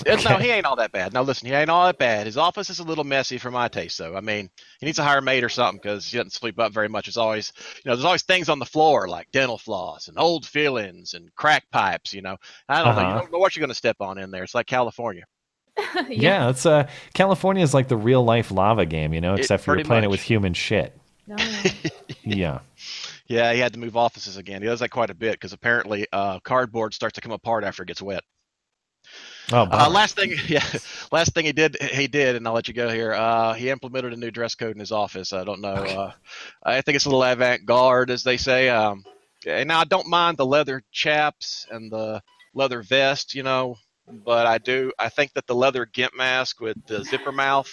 it's- no, he ain't all that bad. Now listen, he ain't all that bad. His office is a little messy for my taste, though. I mean, he needs to hire a maid or something because he doesn't sleep up very much. It's always, you know, there's always things on the floor like dental floss and old fillings and crack pipes. You know, I don't know. You Uh-huh. don't know what you're going to step on in there. It's like California. Yeah, it's uh California is like the real life lava game, you know, It- except for you're pretty playing it with human shit. yeah. Yeah, he had to move offices again. He does that quite a bit because apparently uh, cardboard starts to come apart after it gets wet. Oh, Uh, last thing, yeah, last thing he did, he did, and I'll let you go here. Uh, he implemented a new dress code in his office. I don't know. Uh, I think it's a little avant-garde, as they say. Um, and now I don't mind the leather chaps and the leather vest, you know, but I do. I think that the leather gimp mask with the zipper mouth,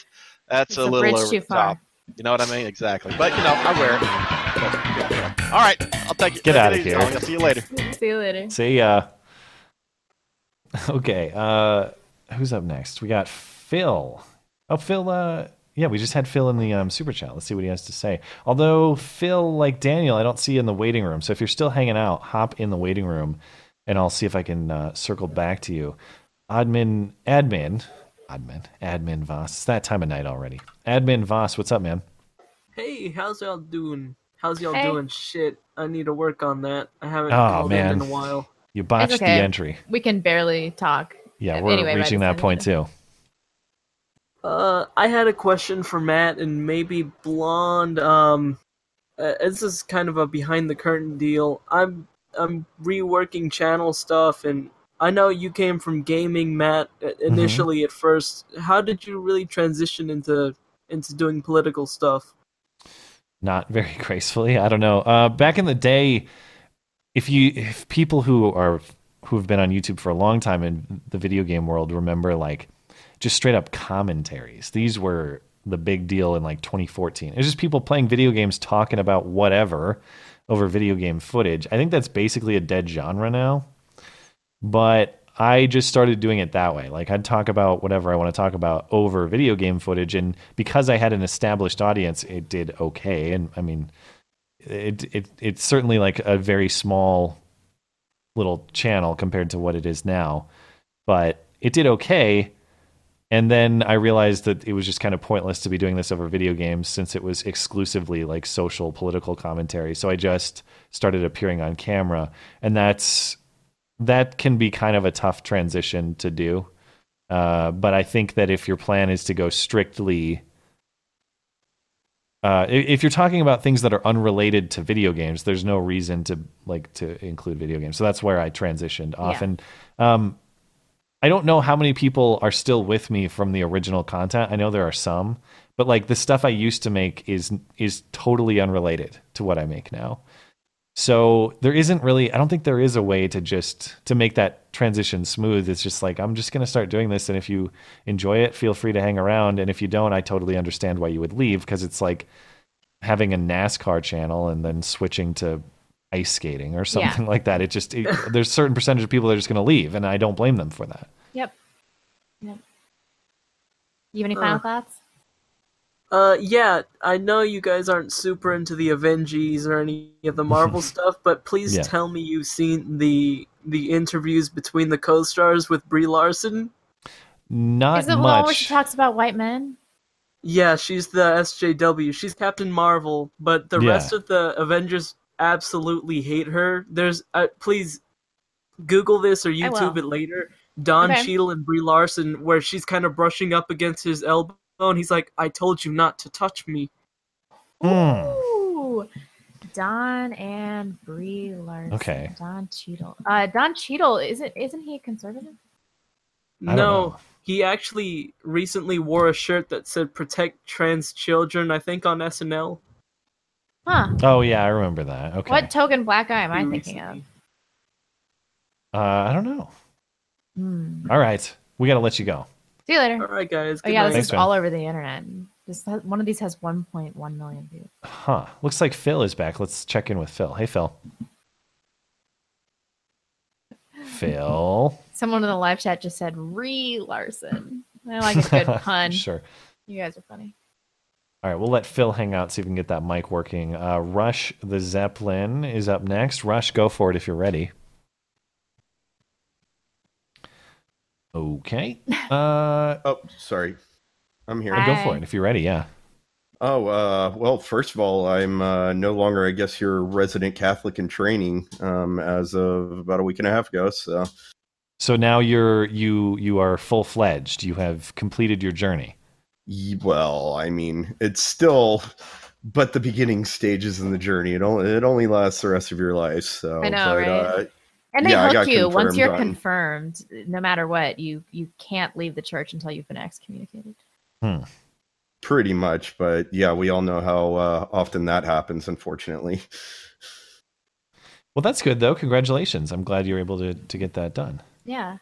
that's It's a a little over too the far. top. You know what I mean? Exactly. But you know, I wear it. All right, I'll take it. Get Take it outta easy, here. I'll see you later. See you later. See ya. Okay, uh who's up next? We got Phil. Oh, Phil uh yeah, we just had Phil in the um, super chat. Let's see what he has to say. Although Phil, like Daniel, I don't see you in the waiting room. So if you're still hanging out, hop in the waiting room, and I'll see if I can uh, circle back to you. Admin, admin, admin, admin Voss. It's that time of night already. Admin Voss, what's up, man? Hey, how's y'all doing? How's y'all Hey. doing? Shit, I need to work on that. I haven't Oh, called man. in in a while. You botched okay. the entry. We can barely talk. Yeah, we're anyway, reaching that point too. Uh, I had a question for Matt and maybe Blonde. Um, uh, this is kind of a behind the curtain deal. I'm I'm reworking channel stuff, and I know you came from gaming, Matt, uh, Mm-hmm. initially at first. How did you really transition into into doing political stuff? not very gracefully. I don't know. Uh, back in the day, if you if people who are who have been on YouTube for a long time in the video game world remember like just straight up commentaries. These were the big deal in like 2014. It was just people playing video games talking about whatever over video game footage. I think that's basically a dead genre now. But I just started doing it that way. Like I'd talk about whatever I want to talk about over video game footage, and because I had an established audience, it did okay. And I mean, it it it's certainly like a very small little channel compared to what it is now, but it did okay. And then I realized that it was just kind of pointless to be doing this over video games since it was exclusively like social political commentary. So I just started appearing on camera, and that's that can be kind of a tough transition to do. Uh, but I think that if your plan is to go strictly, uh, if you're talking about things that are unrelated to video games, there's no reason to like to include video games. So that's where I transitioned off. Yeah. And um, I don't know how many people are still with me from the original content. I know there are some, but like the stuff I used to make is is totally unrelated to what I make now. So there isn't really I don't think there is a way to just to make that transition smooth. It's just like I'm just going to start doing this and if you enjoy it, feel free to hang around and if you don't, I totally understand why you would leave because it's like having a NASCAR channel and then switching to ice skating or something like that. It just it, there's a certain percentage of people that are just going to leave, and I don't blame them for that. Yep. Yep. You have any final Uh, thoughts? Uh, yeah, I know you guys aren't super into the Avengers or any of the Marvel stuff, but please Yeah. tell me you've seen the the interviews between the co-stars with Brie Larson. Not Is it the one where she talks about white men? Yeah, she's the SJW. She's Captain Marvel, but the Yeah. rest of the Avengers absolutely hate her. There's uh, please Google this or YouTube it later. Don Okay. Cheadle and Brie Larson, where she's kind of brushing up against his elbow, and he's like, "I told you not to touch me." Ooh. Don and Brie Larson. Okay. Don Cheadle. Uh, Don Cheadle isn't isn't he a conservative? No, he actually recently wore a shirt that said "Protect Trans Children." I think on SNL. Huh. Oh yeah, I remember that. Okay. What token black guy am I thinking of? Uh, I don't know. Hmm. All right, we got to let you go. See you later. All right, guys. Oh yeah, this Thanks, is man. all over the internet. This has, one of these has 1.1 million views. Huh. Looks like Phil is back. Let's check in with Phil. Hey, Phil. Phil. Someone in the live chat just said Ree Larson. I like a good pun. Sure. You guys are funny. All right, we'll let Phil hang out, see if we can get that mic working. Uh, Rush the Zeppelin is up next. Rush, go for it if you're ready. Okay. Uh, oh, sorry. I'm here. go for it if you're ready. Yeah. Oh, uh, well, first of all, I'm uh, no longer, I guess, your resident Catholic in training um, as of about a week and a half ago. So, So now you're you you are full fledged. You have completed your journey. Well, I mean, it's still but the beginning stages in the journey. It only it only lasts the rest of your life. So I know, but, right? Uh, And they yeah, hook you once you're on- confirmed. No matter what, you you can't leave the church until you've been excommunicated. Hmm. Pretty much, but yeah, we all know how uh, often that happens. Unfortunately, Well, that's good though. Congratulations. I'm glad you were able to to get that done. Yeah.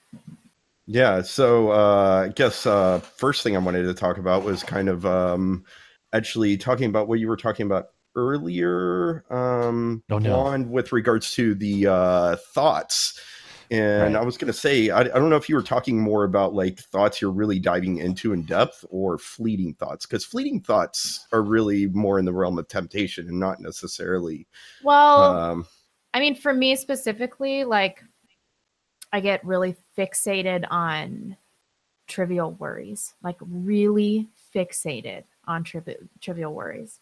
Yeah, so uh, I guess uh, first thing I wanted to talk about was kind of um, actually talking about what you were talking about earlier, um, Oh, no. Juan, with regards to the uh, thoughts. And I was going to say, I, I don't know if you were talking more about like thoughts you're really diving into in depth or fleeting thoughts, because fleeting thoughts are really more in the realm of temptation and not necessarily. Well, um, I mean, for me specifically, like I get really fixated on trivial worries, like really fixated on trivi- trivial worries,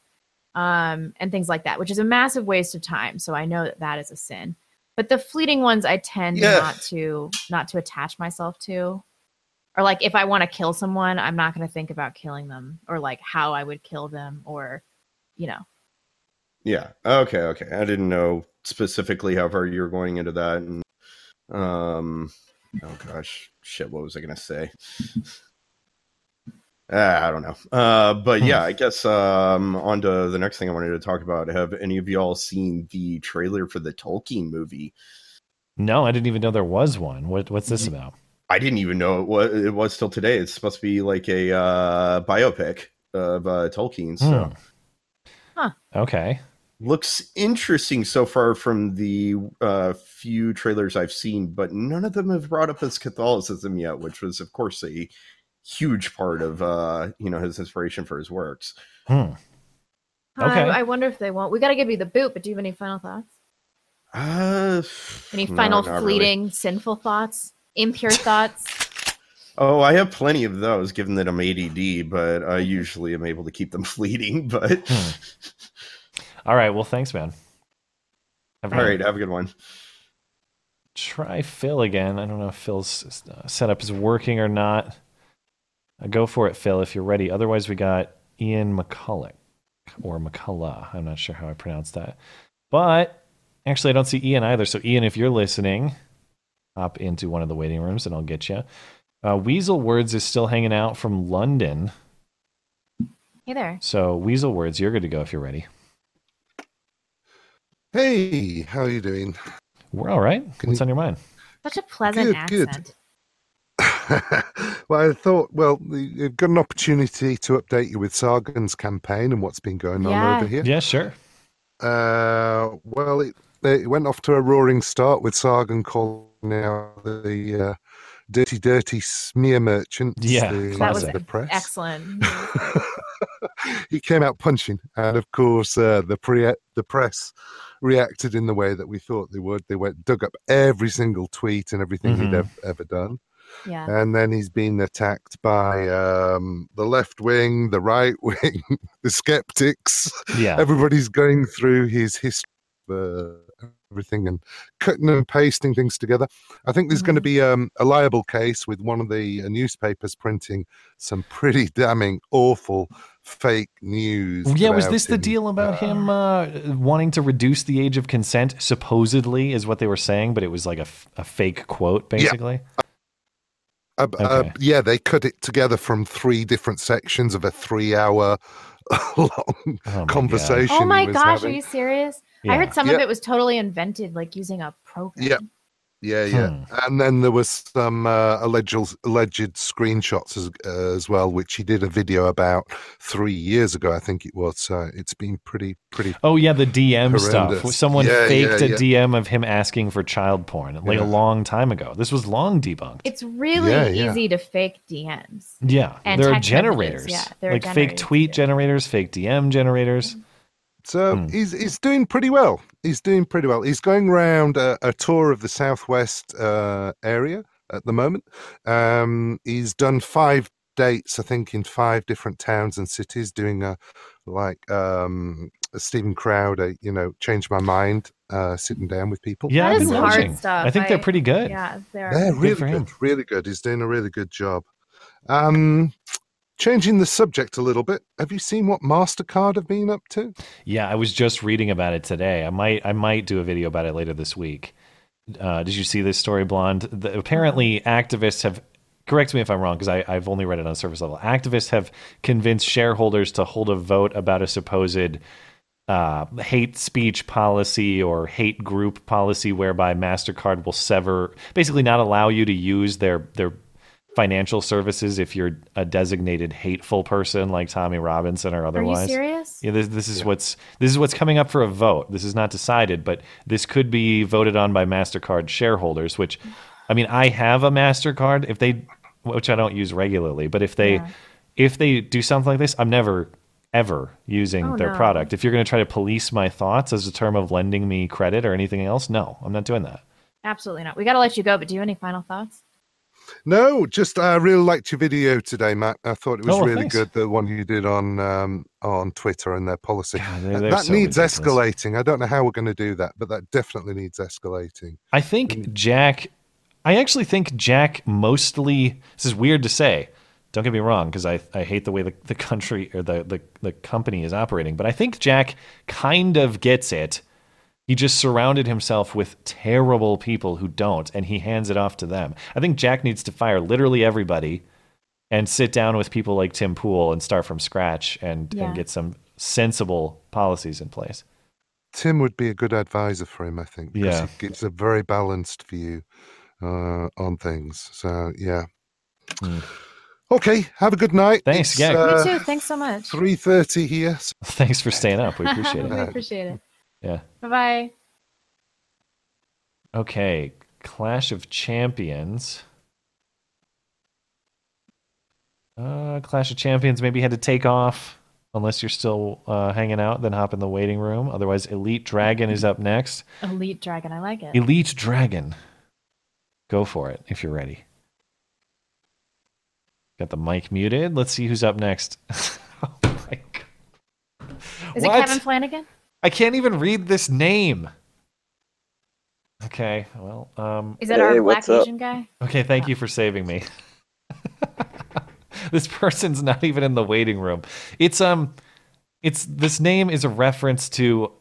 um, and things like that, which is a massive waste of time. So I know that that is a sin. But the fleeting ones, I tend Yeah. not to not to attach myself to. Or like if I want to kill someone, I'm not going to think about killing them or like how I would kill them or, you know, Yeah. Okay. Okay. I didn't know specifically how far you were going into that, and um, oh gosh, shit. What was I gonna say? Ah, I don't know. Uh, but yeah, I guess um, on to the next thing I wanted to talk about. Have any of y'all seen the trailer for the Tolkien movie? No, I didn't even know there was one. What what's this about? I didn't even know it was, it was till today. It's supposed to be like a uh, biopic of uh, Tolkien. So. Hmm. Okay. looks interesting so far from the uh, few trailers I've seen, but none of them have brought up his Catholicism yet, which was, of course, a huge part of uh, you know his inspiration for his works. Hmm. I, I wonder if they won't. We got to give you the boot, but do you have any final thoughts? Uh, Any no, final really. fleeting sinful thoughts? Impure thoughts? Oh, I have plenty of those, given that I'm ADD, but I usually am able to keep them fleeting. But Hmm. All right. Well, thanks, man. Have a all good right, one. have a good one. Try Phil again. I don't know if Phil's uh, setup is working or not. Uh, go for it, Phil, if you're ready. Otherwise, we got Ian McCulloch or McCullough. I'm not sure how I pronounce that. But actually, I don't see Ian either. So, Ian, if you're listening, hop into one of the waiting rooms and I'll get you. Uh, Weasel Words is still hanging out from London. Hey there. So, Weasel Words, you're good to go if you're ready. Hey, how are you doing? We're all right. What's on your mind? Such a pleasant Good, good. Accent. well, I thought, well, you've got an opportunity to update you with Sargon's campaign and what's been going on Yeah. over here. Yeah, sure. Uh, well, it it went off to a roaring start with Sargon calling out the uh, dirty, dirty smear merchants. Yeah, the, That was the press. excellent. he came out punching, and of course, uh, the pre the press reacted in the way that we thought they would. They went dug up every single tweet and everything he'd Mhm. ever, ever done. Yeah. And then he's been attacked by um, the left wing, the right wing, the skeptics. Yeah. Everybody's going through his history, uh, everything, and cutting and pasting things together. I think there's going to be um, a liable case with one of the uh, newspapers printing some pretty damning awful fake news. Yeah, was about this the deal about him uh, wanting to reduce the age of consent? Supposedly, is what they were saying, but it was like a, f- a fake quote, basically. Uh, uh, yeah, they cut it together from three different sections of a three-hour long conversation. Oh my he was gosh, are you serious? I heard some of it was totally invented, like using a program. Yeah. Yeah, yeah, Hmm. and then there was some uh, alleged alleged screenshots as as well, which he did a video about three years ago, I think it was. So it's been pretty pretty. Oh yeah, the DM stuff. Someone Yeah, faked yeah, a. DM of him asking for child porn, like Yeah. a long time ago. This was long debunked. It's really Yeah, yeah. easy to fake DMs. Yeah, And there are generators, messages, yeah, there are like fake generators tweet generators, fake DM generators. So Hmm. he's he's doing pretty well. He's doing pretty well. He's going around a, a tour of the southwest uh, area at the moment. Um, he's done five dates, I think, in five different towns and cities, doing a like um, a Steven Crowder, you know, change my mind, uh, sitting down with people. Yeah, That I've been hard watching. stuff. I think they're pretty good. Yeah, they're. They're really good, really good. He's doing a really good job. Um, changing the subject a little bit. Have you seen what Mastercard have been up to? Yeah, I was just reading about it today. I might I might do a video about it later this week. Uh, did you see this story, Blonde? The, apparently, activists have. Correct me if I'm wrong, because I've only read it on surface level. Activists have convinced shareholders to hold a vote about a supposed uh, hate speech policy or hate group policy, whereby Mastercard will sever, basically, not allow you to use their their financial services if you're a designated hateful person like Tommy Robinson or otherwise. Are you serious? Yeah, this, this is what's this is what's coming up for a vote. This is not decided, but this could be voted on by Mastercard shareholders. Which, I mean, I have a Mastercard. If they, which I don't use regularly, but if they, Yeah. if they do something like this, I'm never ever using Oh, their no. product. If you're going to try to police my thoughts as a term of lending me credit or anything else, no, I'm not doing that. Absolutely not. We got to let you go, but do you have any final thoughts? No, just I really liked your video today, Matt. I thought it was Oh, really thanks. good. The one you did on um, on Twitter and their policy. they're- Uh, they're that so needs ridiculous. escalating. I don't know how we're going to do that, but that definitely needs escalating. I think Jack. I actually think Jack mostly. This is weird to say. Don't get me wrong, because I, I hate the way the, the country or the, the, the company is operating. But I think Jack kind of gets it. He just surrounded himself with terrible people who don't, and he hands it off to them. I think Jack needs to fire literally everybody and sit down with people like Tim Pool and start from scratch and, Yeah. and get some sensible policies in place. Tim would be a good advisor for him, I think. because Yeah. he gives a very balanced view uh, on things. So yeah. Okay, have a good night. Thanks, It's, yeah. uh, you too. Thanks so much. Three thirty here. Thanks for staying up. We appreciate it. we appreciate it. Yeah. Bye bye. Okay, Clash of Champions. Uh, Clash of Champions maybe had to take off. Unless you're still uh, hanging out, then hop in the waiting room. Otherwise, Elite Dragon is up next. Elite Dragon. I like it. Elite Dragon. Go for it if you're ready. Got the mic muted. Let's see who's up next. oh my God. Is it Kevin Flanagan? I can't even read this name. Okay, well, um, Is that our black Asian guy? Okay, thank you for saving me. this person's not even in the waiting room. It's um it's this name is a reference to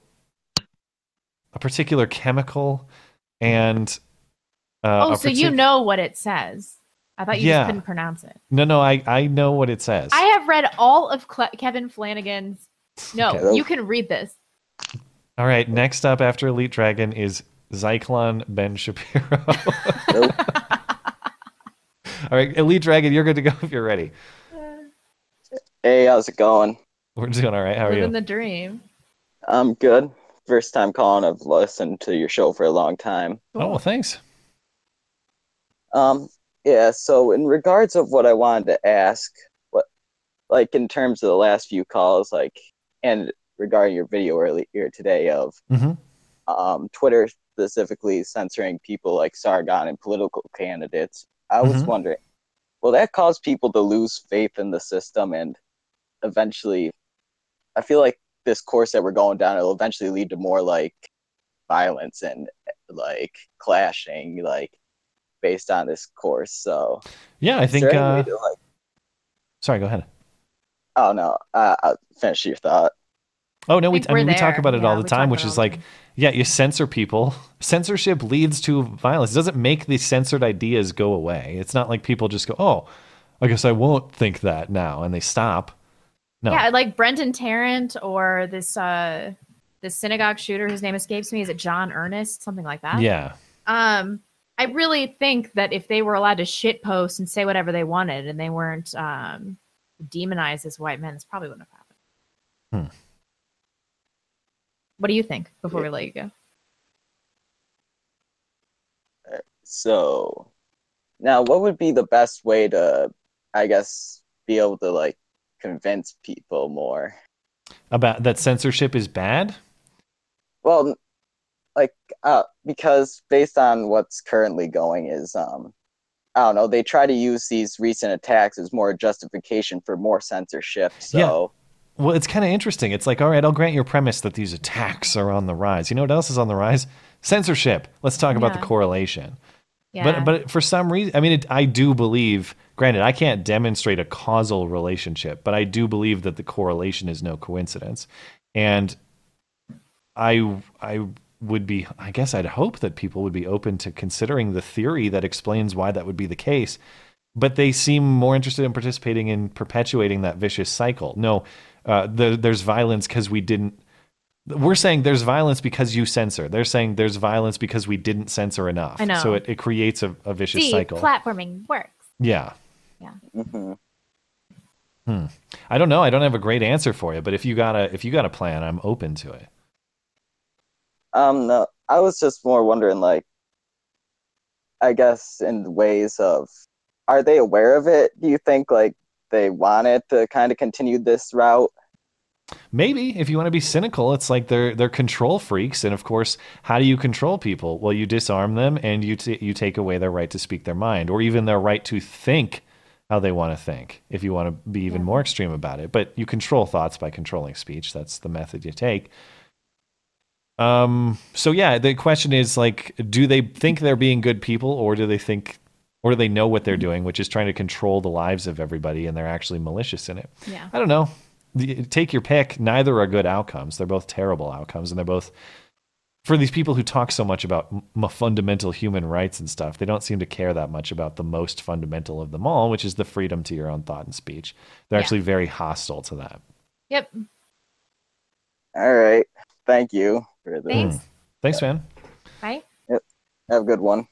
a particular chemical and uh, oh, a so you know what it says. I thought you Yeah. just couldn't pronounce it. No, no, I I know what it says. I have read all of Cle- Kevin Flanagan's. No, Okay. you can read this. All right, next up after Elite Dragon is Zyklon Ben Shapiro. All right, Elite Dragon, you're good to go if you're ready. Hey, how's it going? We're doing all right. How are Living you? the dream. I'm good. first time calling. I've listened to your show for a long time. Oh, well, thanks. Um, yeah. So in regards of what I wanted to ask, what, like in terms of the last few calls, like, and regarding your video earlier today of Mm-hmm. um, Twitter specifically censoring people like Sargon and political candidates, I was Mhm. wondering, will that cause people to lose faith in the system and eventually? I feel like this course that we're going down will eventually lead to more like violence and like clashing, like based on this course. So Yeah, I think. there any way Uh, to, like, sorry, go ahead. oh no, uh, I'll finish your thought. Oh no, we, I mean we talk about it Yeah, all the time, which is like, yeah, you censor people. Censorship leads to violence. It doesn't make the censored ideas go away. It's not like people just go, oh, I guess I won't think that now, and they stop. No, Yeah, like Brenton Tarrant or this uh this synagogue shooter whose name escapes me. Is it John Earnest? Something like that. yeah, Um, I really think that if they were allowed to shit post and say whatever they wanted and they weren't um demonized as white men, this probably wouldn't have happened. Hmm. What do you think before we let you go? So now what would be the best way to I guess be able to like convince people more? about that censorship is bad. Well, like uh because based on what's currently going is um I don't know, they try to use these recent attacks as more justification for more censorship. So Well, it's kind of interesting. It's like, all right, I'll grant your premise that these attacks are on the rise. You know what else is on the rise? Censorship. Let's talk about the correlation. Yeah. But but for some reason, I mean, it, I do believe. Granted, I can't demonstrate a causal relationship, but I do believe that the correlation is no coincidence, and I I would be. I guess I'd hope that people would be open to considering the theory that explains why that would be the case. But they seem more interested in participating in perpetuating that vicious cycle. No, uh, the, there's violence because we didn't we're saying there's violence because you censor. They're saying there's violence because we didn't censor enough. I know. So it, it creates a, a vicious See, cycle. platforming works. yeah. Yeah. Mm-hmm. Hmm. I don't know. I don't have a great answer for you, but if you got a if you got a plan, I'm open to it. Um, no, I was just more wondering, like, I guess in ways of, are they aware of it? Do you think like they wanted to kind of continue this route? Maybe if you want to be cynical, it's like they're they're control freaks, and of course, how do you control people? Well, you disarm them, and you t- you take away their right to speak their mind, or even their right to think how they want to think. If you want to be even more extreme about it, but you control thoughts by controlling speech. That's the method you take. Um. So yeah, the question is like, do they think they're being good people, or do they think, or do they know what they're doing, which is trying to control the lives of everybody, and they're actually malicious in it? Yeah. I don't know. Take your pick. Neither are good outcomes. They're both terrible outcomes, and they're both for these people who talk so much about m- fundamental human rights and stuff. They don't seem to care that much about the most fundamental of them all, which is the freedom to your own thought and speech. They're Yeah. actually very hostile to that. Yep. All right, thank you for this. Thanks. Hmm. Thanks, man. Right? Yep, have a good one.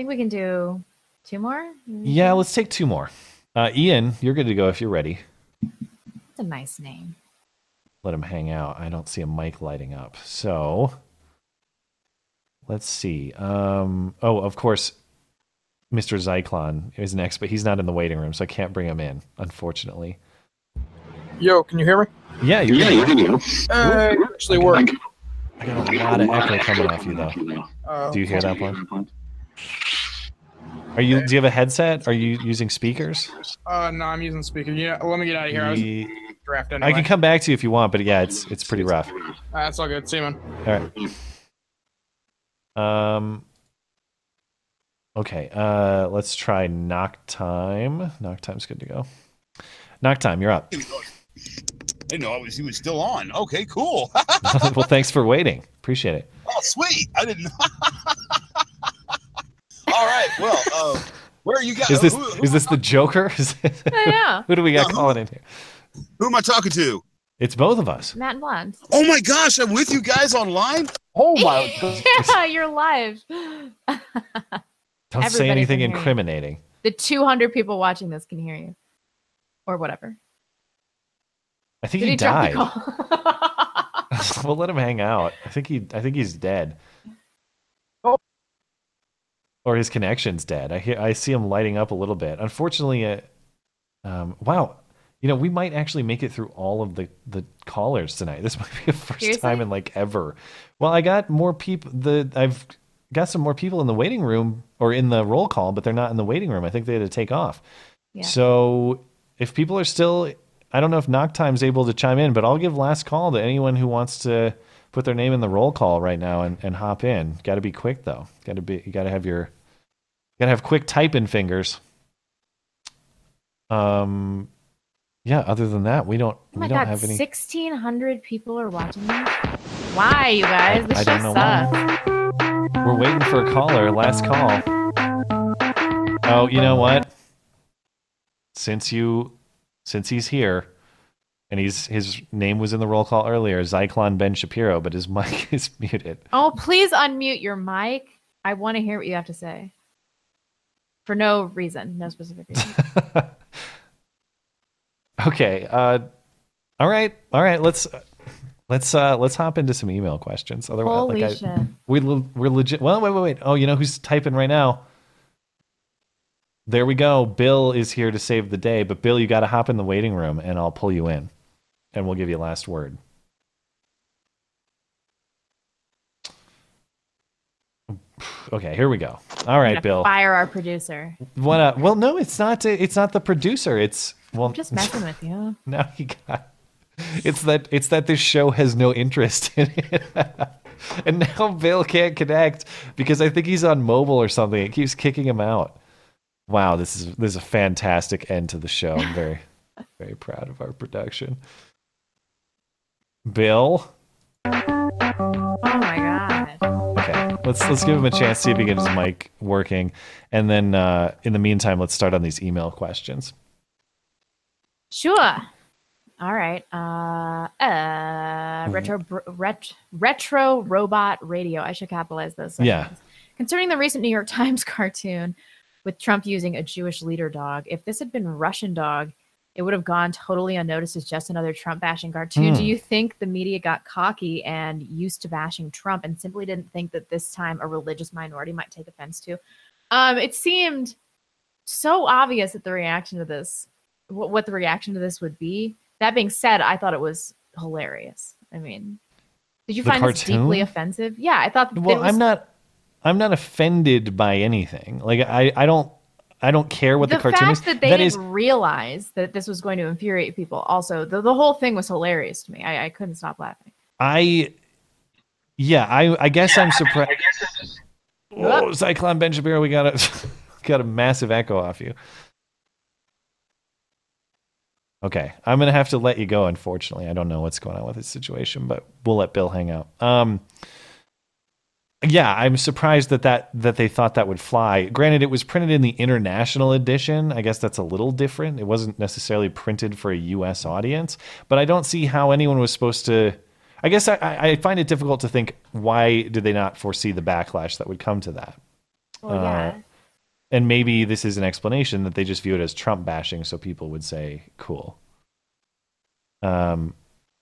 I think we can do two more. Yeah, let's take two more. Uh, Ian, you're good to go if you're ready. It's a nice name. Let him hang out. I don't see a mic lighting up. So let's see. Um, oh, of course, Mr. Zyklon is next, but he's not in the waiting room, so I can't bring him in, unfortunately. Yo, can you hear me? Yeah, you're Yeah, good. you're Uh, it actually worked. I got a lot of echo coming off you, though. Uh, Do you hear that one? Are you? Do you have a headset? Are you using speakers? Uh, no, I'm using speaker. Yeah, let me get out of here. I was Ye- draft anyway. I can come back to you if you want, but yeah, it's it's pretty rough. Uh, that's all good. See you, man. All right. Um. Okay. Uh, let's try knock time. Knock time's good to go. Knock time, you're up. I didn't know I was, he was still on. Okay, cool. well, thanks for waiting. Appreciate it. oh, sweet. I didn't know. All right. Well, uh, where are you guys? Is this who, who, is this the Joker? Yeah. Who do we got Yeah, who- calling in here? who am I talking to? It's both of us. Matt and Blonde. Oh my gosh, I'm with you guys online. Oh my yeah, you're live. Don't Everybody say anything can hear you. incriminating. The 200 people watching this can hear you, or whatever. I think Did he he died. we'll let him hang out. I think he. I think he's dead. Or his connection's dead. I hear. I see him lighting up a little bit. Unfortunately, uh, um, wow. You know, we might actually make it through all of the the callers tonight. This might be the first Seriously? time in like ever. Well, I got more people. The I've got some more people in the waiting room or in the roll call, but they're not in the waiting room. I think they had to take off. Yeah. So if people are still, I don't know if Knock Time's able to chime in, but I'll give last call to anyone who wants to put their name in the roll call right now and, and hop in. Got to be quick though. Got to be. You got to have your. Got to have quick typing fingers. Um, yeah. Other than that, we don't. Oh we my don't god, have any. sixteen hundred people are watching this. Why, you guys? This I don't know why. We're waiting for a caller. Last call. Oh, you know what? Since you, since he's here, and he's his name was in the roll call earlier, Zyklon Ben Shapiro, but his mic is muted. Oh, please unmute your mic. I want to hear what you have to say. For no reason, no specific reason. Okay. Uh, all right. All right. Let's let's uh let's hop into some email questions. Otherwise, Holy like I, shit. we we're legit. Well, wait, wait, wait. Oh, you know who's typing right now? There we go. Bill is here to save the day. But Bill, you got to hop in the waiting room, and I'll pull you in, and we'll give you last word. Okay, here we go. All right, Bill. Fire our producer. What? Uh, well, no, it's not. It's not the producer. It's well, I'm just messing with you. now you got. It's that it's that this show has no interest in it, and now Bill can't connect because I think he's on mobile or something. It keeps kicking him out. Wow, this is this is a fantastic end to the show. I'm very very proud of our production. Bill, Oh my god. okay, let's let's give him a chance to see if he gets get his mic working, and then uh, in the meantime, let's start on these email questions. Sure. All right. Uh, uh, retro, br- ret, retro robot radio. I should capitalize those. Yeah. Concerning the recent New York Times cartoon with Trump using a Jewish leader dog, if this had been Russian dog, it would have gone totally unnoticed as just another Trump bashing cartoon. Hmm. Do you think the media got cocky and used to bashing Trump and simply didn't think that this time a religious minority might take offense to? Um, it seemed so obvious that the reaction to this, what, what the reaction to this would be. That being said, I thought it was hilarious. I mean, did you The find this deeply offensive? Yeah, I thought. Well, was, I'm not. I'm not offended by anything. Like I, I don't. I don't care what the, the cartoon fact is. that they that didn't is realize that this was going to infuriate people. Also, the, the whole thing was hilarious to me. I, I couldn't stop laughing. I. Yeah, I. I guess I'm surprised. Oh, Zyklon Ben Shapiro, we got a got a massive echo off you. Okay, I'm gonna have to let you go. Unfortunately, I don't know what's going on with this situation, but we'll let Bill hang out. Um, yeah, I'm surprised that that that they thought that would fly. Granted, it was printed in the international edition. I guess that's a little different. It wasn't necessarily printed for a U.S. audience, but I don't see how anyone was supposed to. I guess I, I find it difficult to think why did they not foresee the backlash that would come to that. Well, yeah. Uh, and maybe this is an explanation that they just view it as Trump bashing, so people would say, "Cool." Um,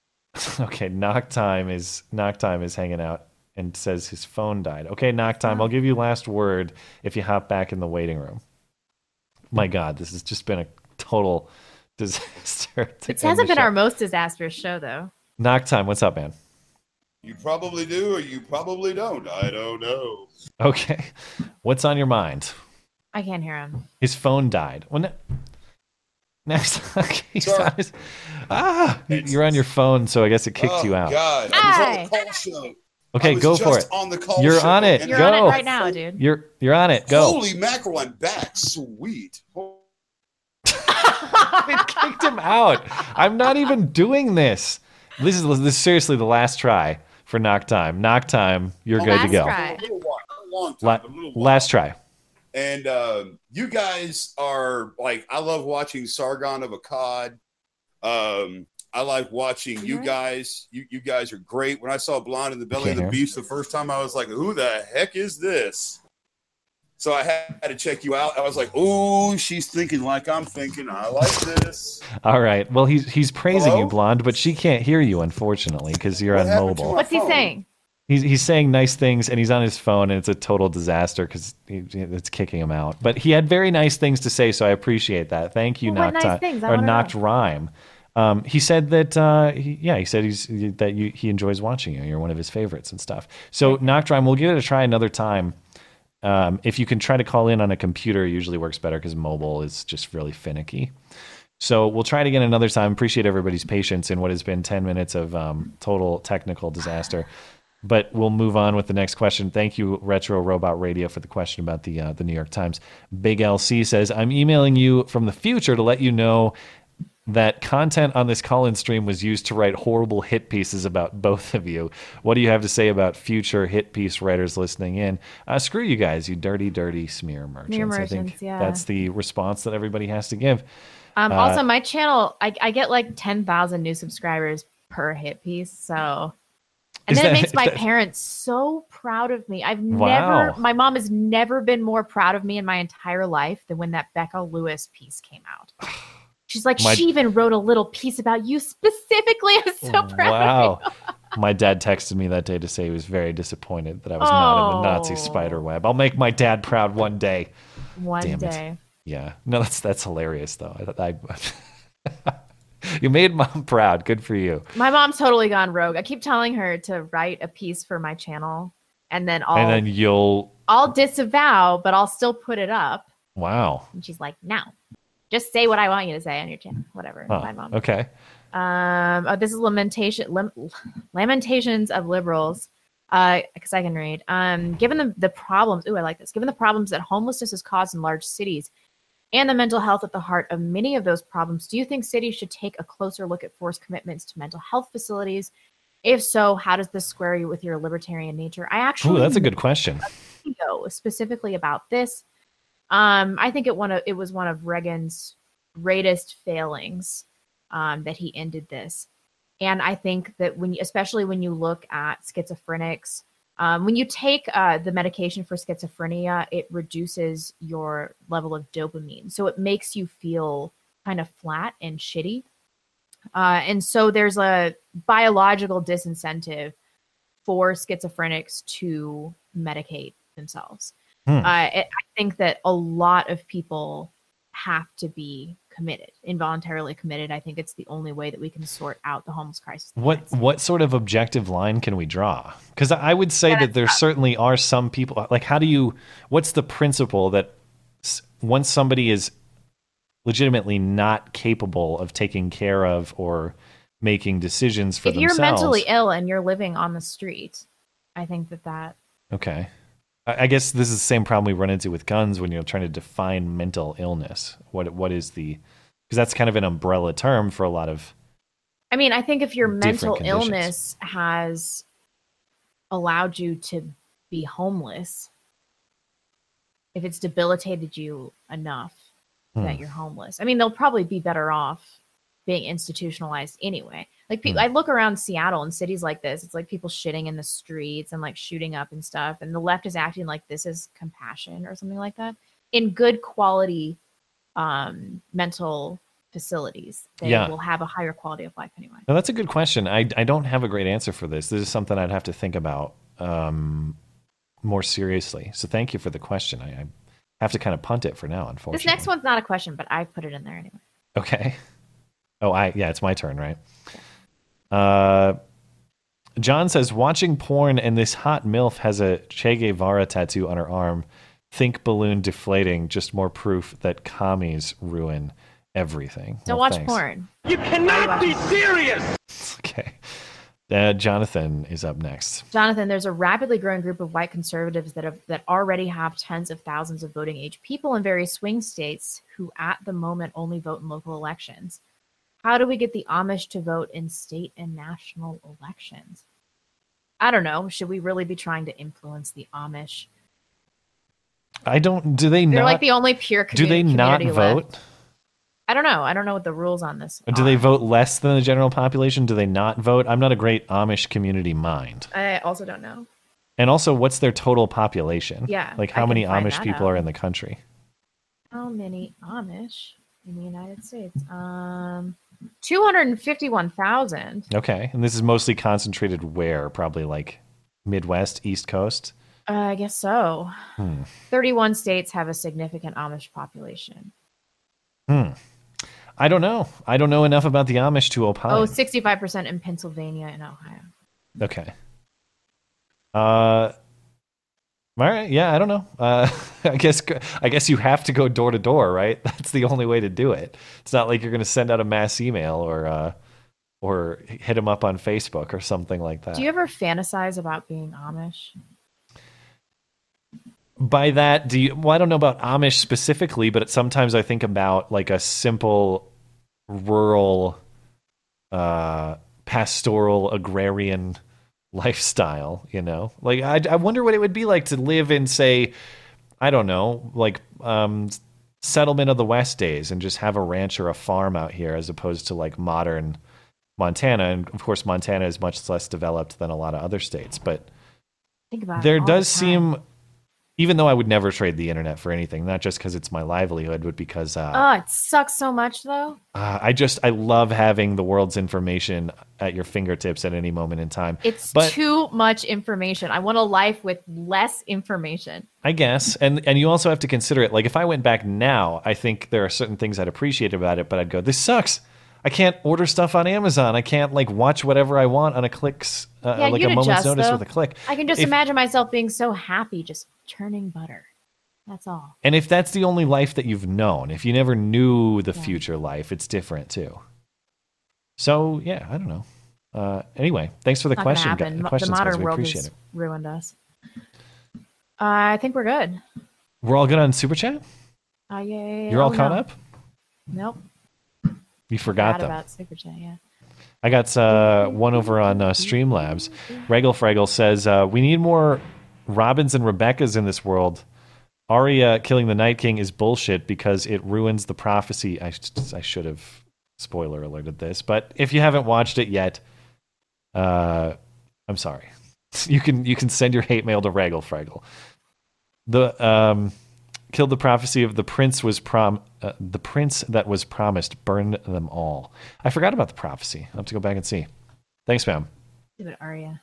okay, knock time is knock time is hanging out and says his phone died. Okay, knock time. I'll give you last word if you hop back in the waiting room. My God, this has just been a total disaster. to It hasn't been show. our most disastrous show, though. knock time. What's up, man? You probably do, or you probably don't. I don't know. Okay, what's on your mind? I can't hear him. His phone died. Well, ne- next, okay, he's Sorry. on his- ah, you're on your phone, so I guess it kicked oh, you out. Oh god, I was on the call show. Okay, I was go for it. on the call you're show, on it. You're go. on it right now, dude. You're you're on it. Go. Holy mackerel! I'm back. Sweet. it kicked him out. I'm not even doing this. This is this is seriously the last try for knock time. Knock time. You're good to go. A little while, a long time, La- but a little while. last try. And um, you guys are like, I love watching Sargon of Akkad. Um, I like watching you guys. You you guys are great. When I saw Blonde in the Belly of the Can't hear. Beast the first time, I was like, "Who the heck is this?" So I had to check you out. I was like, "Oh, she's thinking like I'm thinking. I like this." All right. Well, he's he's praising Hello? you, blonde, but she can't hear you, unfortunately, because you're on mobile. What's he saying? He's he's saying nice things, and he's on his phone, and it's a total disaster because it's kicking him out. But he had very nice things to say, so I appreciate that. Thank you, Well, what knocked nice things? I or wanna knocked rhyme. Um, he said that uh, he, yeah, he said he's that you he enjoys watching you. You're one of his favorites and stuff. So rhyme, we'll give it a try another time. Um, if you can try to call in on a computer, it usually works better because mobile is just really finicky. So we'll try it again another time. Appreciate everybody's patience in what has been 10 minutes of um, total technical disaster. But we'll move on with the next question. Thank you, Retro Robot Radio, for the question about the uh, the New York Times. Big LC says, "I'm emailing you from the future to let you know that content on this call-in stream was used to write horrible hit pieces about both of you. What do you have to say about future hit piece writers listening in? Uh, screw you guys, you dirty, dirty smear merchants. I merchants, think yeah. that's the response that everybody has to give. Um, Uh, also, my channel, I, I get like 10,000 new subscribers per hit piece. So, and then that- it makes my that- parents so proud of me. I've Wow. never, my mom has never been more proud of me in my entire life than when that Becca Lewis piece came out. She's like, My- she even wrote a little piece about you specifically. I'm so proud Wow. my dad texted me that day to say he was very disappointed that I was not in the Nazi Oh. spider web. I'll make my dad proud one day. One Damn it. day. Yeah. No, that's that's hilarious though. I, I you made mom proud. Good for you. My mom's totally gone rogue. I keep telling her to write a piece for my channel and then I'll, and then you'll I'll disavow, but I'll still put it up. wow. And she's like, no, just say what I want you to say on your channel. Whatever. Huh, My mom. Okay. Um, oh, this is lamentation, lam- lamentations of liberals. Uh, because I can read. Um, given the the problems, ooh, I like this. Given the problems that homelessness has caused in large cities, and the mental health at the heart of many of those problems, do you think cities should take a closer look at forced commitments to mental health facilities? If so, how does this square you with your libertarian nature? I actually Ooh, that's a good question. video specifically about this. Um, I think it one of it was one of Reagan's greatest failings um, that he ended this, and I think that when, you, especially when you look at schizophrenics, um, when you take uh, the medication for schizophrenia, it reduces your level of dopamine, so it makes you feel kind of flat and shitty. Uh, and so there's a biological disincentive for schizophrenics to medicate themselves. Hmm. Uh, it, I think that a lot of people have to be committed, involuntarily committed. I think it's the only way that we can sort out the homeless crisis. What what sort of objective line can we draw? Because I would say that there certainly are some people. Like, how do you? What's the principle that once somebody is legitimately not capable of taking care of or making decisions for themselves. If you're mentally ill and you're living on the street, I think that that Okay. I guess this is the same problem we run into with guns when you're trying to define mental illness. What what is the because that's kind of an umbrella term for a lot of I mean, I think if your mental conditions. illness has allowed you to be homeless, if it's debilitated you enough that Hmm. you're homeless, I mean, they'll probably be better off being institutionalized anyway. Like, people, pe- I look around Seattle and cities like this, it's like people shitting in the streets and like shooting up and stuff. And the left is acting like this is compassion or something like that. In good quality um, mental facilities, they Yeah. will have a higher quality of life anyway. Now that's a good question. I I don't have a great answer for this. This is something I'd have to think about um, more seriously. So thank you for the question. I, I have to kind of punt it for now, unfortunately. This next one's not a question, but I put it in there anyway. Okay. Oh, I yeah, it's my turn, right? Uh, John says watching porn and this hot milf has a Che Guevara tattoo on her arm. Think balloon deflating. Just more proof that commies ruin everything. Don't Well, watch thanks. porn. You cannot be serious. Okay. Uh, Jonathan is up next. Jonathan, there's a rapidly growing group of white conservatives that have that already have tens of thousands of voting age people in various swing states who at the moment only vote in local elections. How do we get the Amish to vote in state and national elections? I don't know. Should we really be trying to influence the Amish? I don't. Do they They're not? like the only pure do they not vote? left. I don't know. I don't know what the rules on this. Do they vote less than the general population? Do they not vote? I'm not a great Amish community mind. I also don't know. And also, what's their total population? Yeah, Like, how many Amish people out. are in the country? How many Amish in the United States? Um, two hundred and fifty-one thousand. Okay. And this is mostly concentrated where? Probably like Midwest, East Coast? Uh, I guess so. Hmm. Thirty-one states have a significant Amish population. Hmm. I don't know. I don't know enough about the Amish to opine. Oh, 65% in Pennsylvania and Ohio. Okay. Uh, all right. Yeah, I don't know. Uh, I guess I guess you have to go door to door, right? That's the only way to do it. It's not like you're going to send out a mass email or uh, or hit them up on Facebook or something like that. Do you ever fantasize about being Amish? By that, do you? Well, I don't know about Amish specifically, but sometimes I think about like a simple rural, uh, pastoral agrarian lifestyle. You know, like I, I wonder what it would be like to live in, say, I don't know, like um, settlement of the West days, and just have a ranch or a farm out here, as opposed to like modern Montana. And of course, Montana is much less developed than a lot of other states, but Think about there all the does seem even though i would never trade the internet for anything not just because it's my livelihood but because uh, Oh, it sucks so much though. uh, i just i love having the world's information at your fingertips at any moment in time It's but too much information. I want a life with less information. i guess and and you also have to consider it like if i went back now i think there are certain things i'd appreciate about it but i'd go this sucks i can't order stuff on amazon i can't like watch whatever i want on a click's uh, yeah, like a moment's adjust, notice though. with a click I can just If- imagine myself being so happy just churning butter. That's all. And if that's the only life that you've known, if you never knew the future life, it's different too. So yeah, I don't know. Uh, anyway, thanks for the Not question. gu- happen. Mo- questions, the guys. modern world appreciate has it. ruined us. Uh, I think we're good. We're all good on super chat. Uh, yeah, yeah, yeah. You're all Oh, caught no. up. Nope. You forgot Forgot them. about Super Chat, yeah. I got uh, one over on uh, Streamlabs. Regal Fraggle says uh, we need more Robins and Rebeccas in this world. Arya killing the Night King is bullshit because it ruins the prophecy. I, I should have spoiler alerted this, but if you haven't watched it yet, uh, I'm sorry. You can you can send your hate mail to Regal Fraggle. The um, killed the prophecy of the prince was prom uh, the prince that was promised burned them all. I forgot about the prophecy. I'll have to go back and see. Thanks, ma'am. Stupid Arya.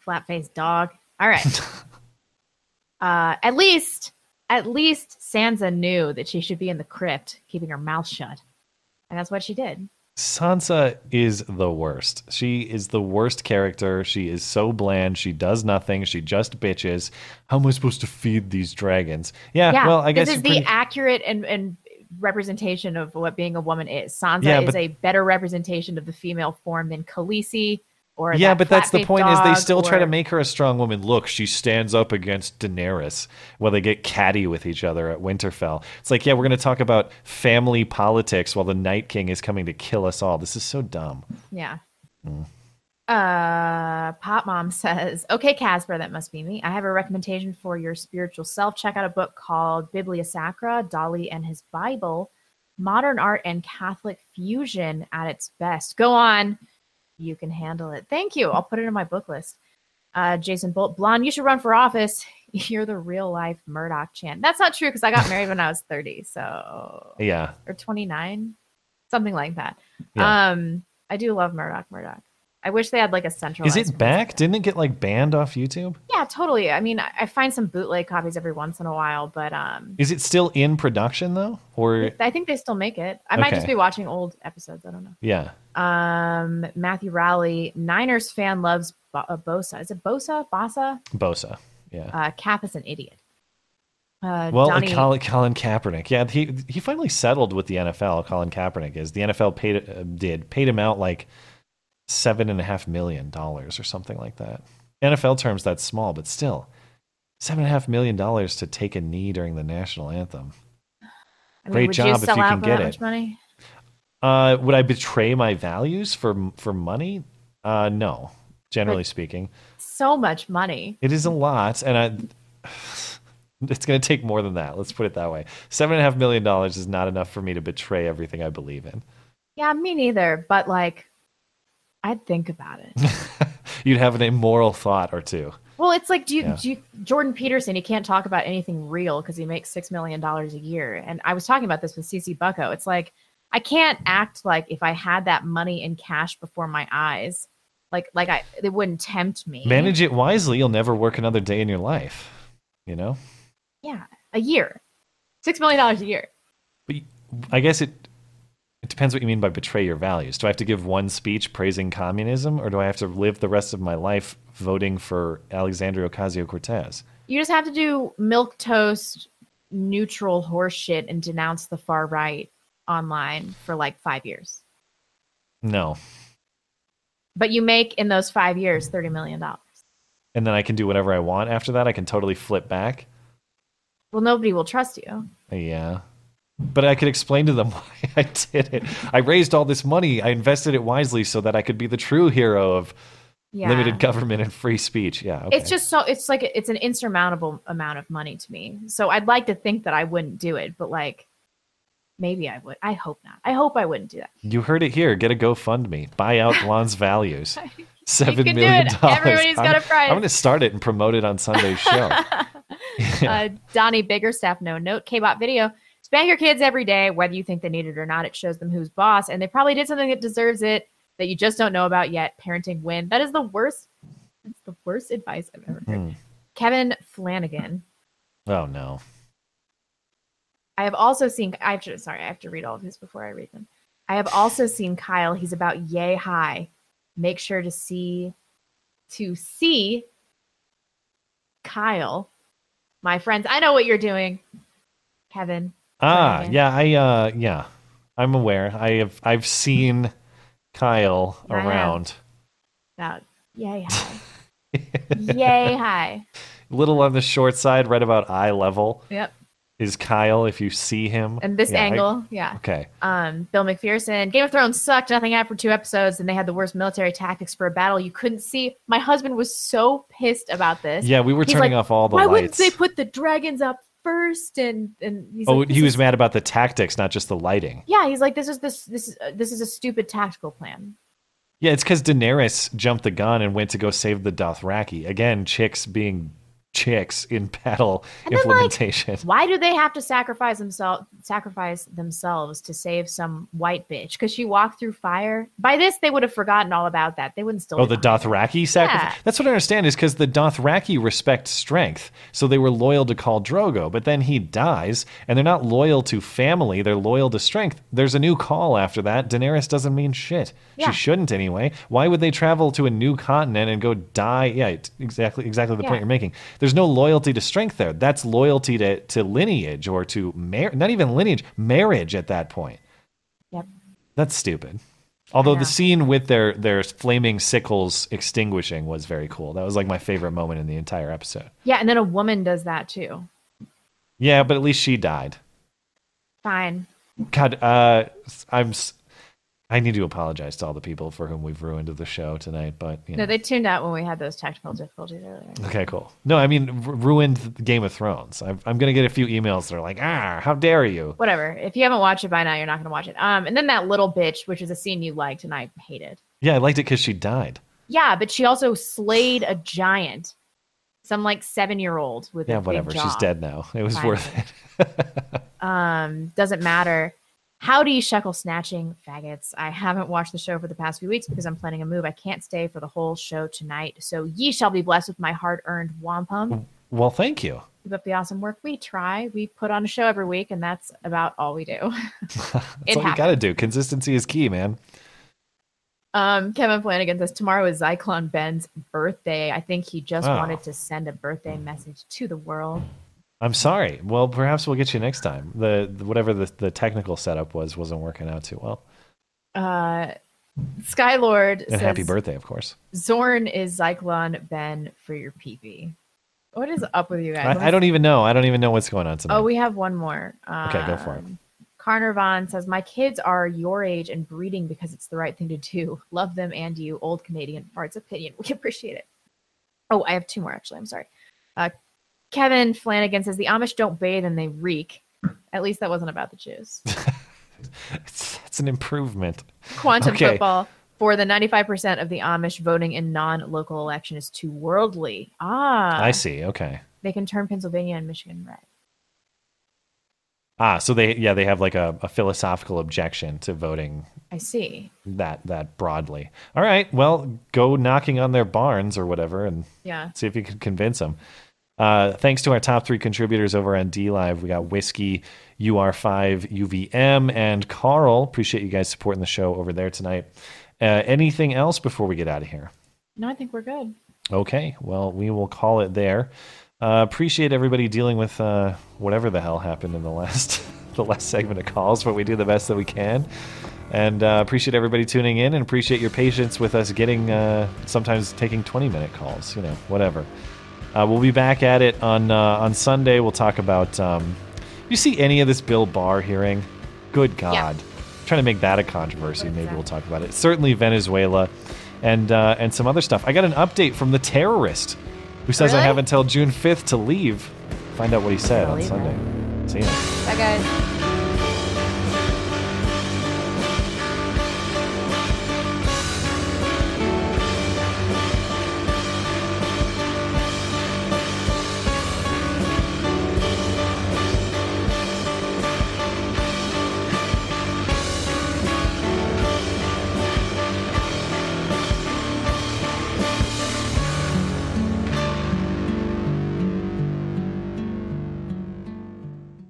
Flat faced dog. All right. uh, at least, at least Sansa knew that she should be in the crypt, keeping her mouth shut. And that's what she did. Sansa is the worst. She is the worst character. She is so bland. She does nothing. She just bitches. How am I supposed to feed these dragons? Yeah, well, I guess this is the pretty- accurate and, and representation of what being a woman is. Sansa Yeah, is but- a better representation of the female form than Khaleesi or yeah, that but that's the point. Is they still try to make her a strong woman. Look, she stands up against Daenerys. While they get catty with each other at Winterfell. It's like, yeah, we're going to talk about family politics while the Night King is coming to kill us all. This is so dumb. Yeah. Mm. Uh, Pop Mom says, "Okay, Casper, that must be me. I have a recommendation for your spiritual self. Check out a book called Biblia Sacra: Dalí and His Bible, Modern Art and Catholic Fusion at its best. Go on, you can handle it. Thank you. I'll put it in my book list." Uh, Jason Bolt, blonde, you should run for office. You're the real life Murdoch Chan. That's not true because I got married when I was 30, so Yeah. or 29, something like that. Yeah. Um, I do love Murdoch. Murdoch. I wish they had like a central. Is it back? Didn't it get like banned off YouTube? Yeah, totally. I mean, I find some bootleg copies every once in a while, but um, Is it still in production though? Or I think they still make it. I might just be watching old episodes. I don't know. yeah. Um, Matthew Rowley, Niners fan loves Bo- uh, Bosa. Is it Bosa? Bosa? Bosa. Yeah. Uh, Cap is an idiot. Uh, Well, Donnie, Colin, Colin Kaepernick. Yeah, he he finally settled with the NFL. Colin Kaepernick is the NFL paid uh, did paid him out like seven and a half million dollars or something like that. NFL terms, that's small, but still, seven and a half million dollars to take a knee during the national anthem. I mean, Great job if you can get it. money? Uh, would I betray my values for for money? Uh, no. Generally But- speaking, So much money. it is a lot, and I. It's going to take more than that. Let's put it that way. Seven and a half million dollars is not enough for me to betray everything I believe in. Yeah, me neither. But like, I'd think about it. You'd have an immoral thought or two. Well, it's like do you, Yeah. do you, Jordan Peterson. He can't talk about anything real because he makes six million dollars a year. And I was talking about this with CC Bucko. It's like I can't act like if I had that money in cash before my eyes, like like I it wouldn't tempt me. Manage it wisely. You'll never work another day in your life. You know. Yeah, a year, six million dollars a year. But I guess it it depends what you mean by betray your values. Do I have to give one speech praising communism, or do I have to live the rest of my life voting for Alexandria Ocasio Cortez? You just have to do milk toast neutral horseshit, and denounce the far right online for like five years. No, But you make in those five years thirty million dollars. and then I can do whatever I want after that. I can totally flip back. Well, nobody will trust you. Yeah. But I could explain to them why I did it. I raised all this money. I invested it wisely so that I could be the true hero of Yeah. limited government and free speech. Yeah. Okay. It's just so it's like it's an insurmountable amount of money to me. So I'd like to think that I wouldn't do it, but like maybe I would. I hope not. I hope I wouldn't do that. You heard it here. Get a GoFundMe. Buy out Blonde's values. Seven it. dollars. Everybody's got a prize. I'm going to start it and promote it on Sunday's show. uh, Donnie Biggerstaff, no note. K-Bot video. Spank your kids every day, whether you think they need it or not. It shows them who's boss, and they probably did something that deserves it that you just don't know about yet. Parenting win. That is the worst. That's the worst advice I've ever heard. Hmm. Kevin Flanagan. Oh no. I have also seen. I have to. Sorry, I have to read all of these before I read them. I have also seen Kyle. He's about yay high. Make sure to see to see Kyle, my friends. I know what you're doing, Kevin. Ah, yeah, I uh yeah. I'm aware. I have I've seen Kyle I around. About yay high. yay high. Little on the short side, right about eye level. Yep. Is Kyle if you see him. And this Yeah, I- angle, yeah. Okay. Um, Bill McPherson. Game of Thrones sucked. Nothing happened for two episodes, and they had the worst military tactics for a battle you couldn't see. My husband was so pissed about this. Yeah, we were He's turning like, off all the Why wouldn't lights." they put the dragons up first? And and oh, like, he was is- mad about the tactics, not just the lighting. Yeah, he's like, this is this this is uh, this is a stupid tactical plan. Yeah, it's because Daenerys jumped the gun and went to go save the Dothraki. Again, chicks being chicks in battle And then, like, implementation. Why do they have to sacrifice themselves sacrifice themselves to save some white bitch? Because she walked through fire. By this, they would have forgotten all about that. They wouldn't still. Oh, the Dothraki sacrifice. Yeah. That's what I understand is because the Dothraki respect strength, so they were loyal to Khal Drogo. But then he dies, and they're not loyal to family; they're loyal to strength. There's a new call after that. Daenerys doesn't mean shit. Yeah. She shouldn't anyway. Why would they travel to a new continent and go die? Yeah, exactly, exactly the Yeah. point you're making. There's no loyalty to strength there. That's loyalty to to lineage or to mar- not even lineage, marriage at that point. Yep. That's stupid. Although the scene with their their flaming sickles extinguishing was very cool. That was like my favorite moment in the entire episode. Yeah, and then a woman does that too. Yeah, but at least she died. Fine. God, uh, I'm. I need to apologize to all the people for whom we've ruined the show tonight. But you know. No, they tuned out when we had those technical difficulties earlier. okay, cool. No, I mean r- ruined Game of Thrones. I'm, I'm gonna get a few emails that are like, ah, how dare you? Whatever. If you haven't watched it by now, you're not going to watch it. Um, and then that little bitch, which is a scene you liked and I hated. Yeah, I liked it because she died. Yeah, but she also slayed a giant, some like seven year old with Yeah, a big whatever. She's dead now. It was worth it. Um, doesn't matter. Howdy, shekel snatching faggots. I haven't watched the show for the past few weeks because I'm planning a move. I can't stay for the whole show tonight. So ye shall be blessed with my hard earned wampum. Well, thank you. Keep up the awesome work. We try. We put on a show every week, and that's about all we do. That's all you gotta do. Consistency is key, man. Um, Kevin Flanagan says tomorrow is Zyklon Ben's birthday. I think he just Oh. wanted to send a birthday message to the world. I'm sorry. Well, perhaps we'll get you next time. The, the whatever the, the technical setup was wasn't working out too well. Uh, Skylord And says, happy birthday, of course. Zorn is Zyklon Ben for your PP. What is up with you guys? I, I don't even know. I don't even know what's going on tonight. Oh, we have one more. Okay, go for it. Um, Carnarvon says, My kids are your age and breeding because it's the right thing to do. Love them and you, old Canadian farts opinion. We appreciate it. Oh, I have two more actually. I'm sorry. Uh, Kevin Flanagan says, The Amish don't bathe and they reek. At least that wasn't about the Jews. it's, it's an improvement. Quantum Okay. football. for the 95% of the Amish voting in non-local election is too worldly. Ah, I see. Okay. They can turn Pennsylvania and Michigan red. Ah, so they yeah they have like a, a philosophical objection to voting I see. that that broadly. All right, well, go knocking on their barns or whatever, and Yeah. see if you can convince them. Uh, thanks to our top three contributors over on DLive, we got Whiskey, UR5, UVM, and Carl. Appreciate you guys supporting the show over there tonight. Uh, anything else before we get out of here? No, I think we're good. Okay, well, we will call it there. Uh, appreciate everybody dealing with uh, whatever the hell happened in the last the last segment of calls, but we do the best that we can. And uh, appreciate everybody tuning in, and appreciate your patience with us getting uh, sometimes taking twenty minute calls. You know, whatever. Uh, we'll be back at it on uh, on Sunday. We'll talk about. Um, you see any of this Bill Barr hearing? Good God, trying to make that a controversy. Maybe we'll talk about it. Certainly Venezuela, and uh, and some other stuff. I got an update from the terrorist who says I have until June fifth to leave. Find out what he said on it. Sunday. See you. Bye, guys.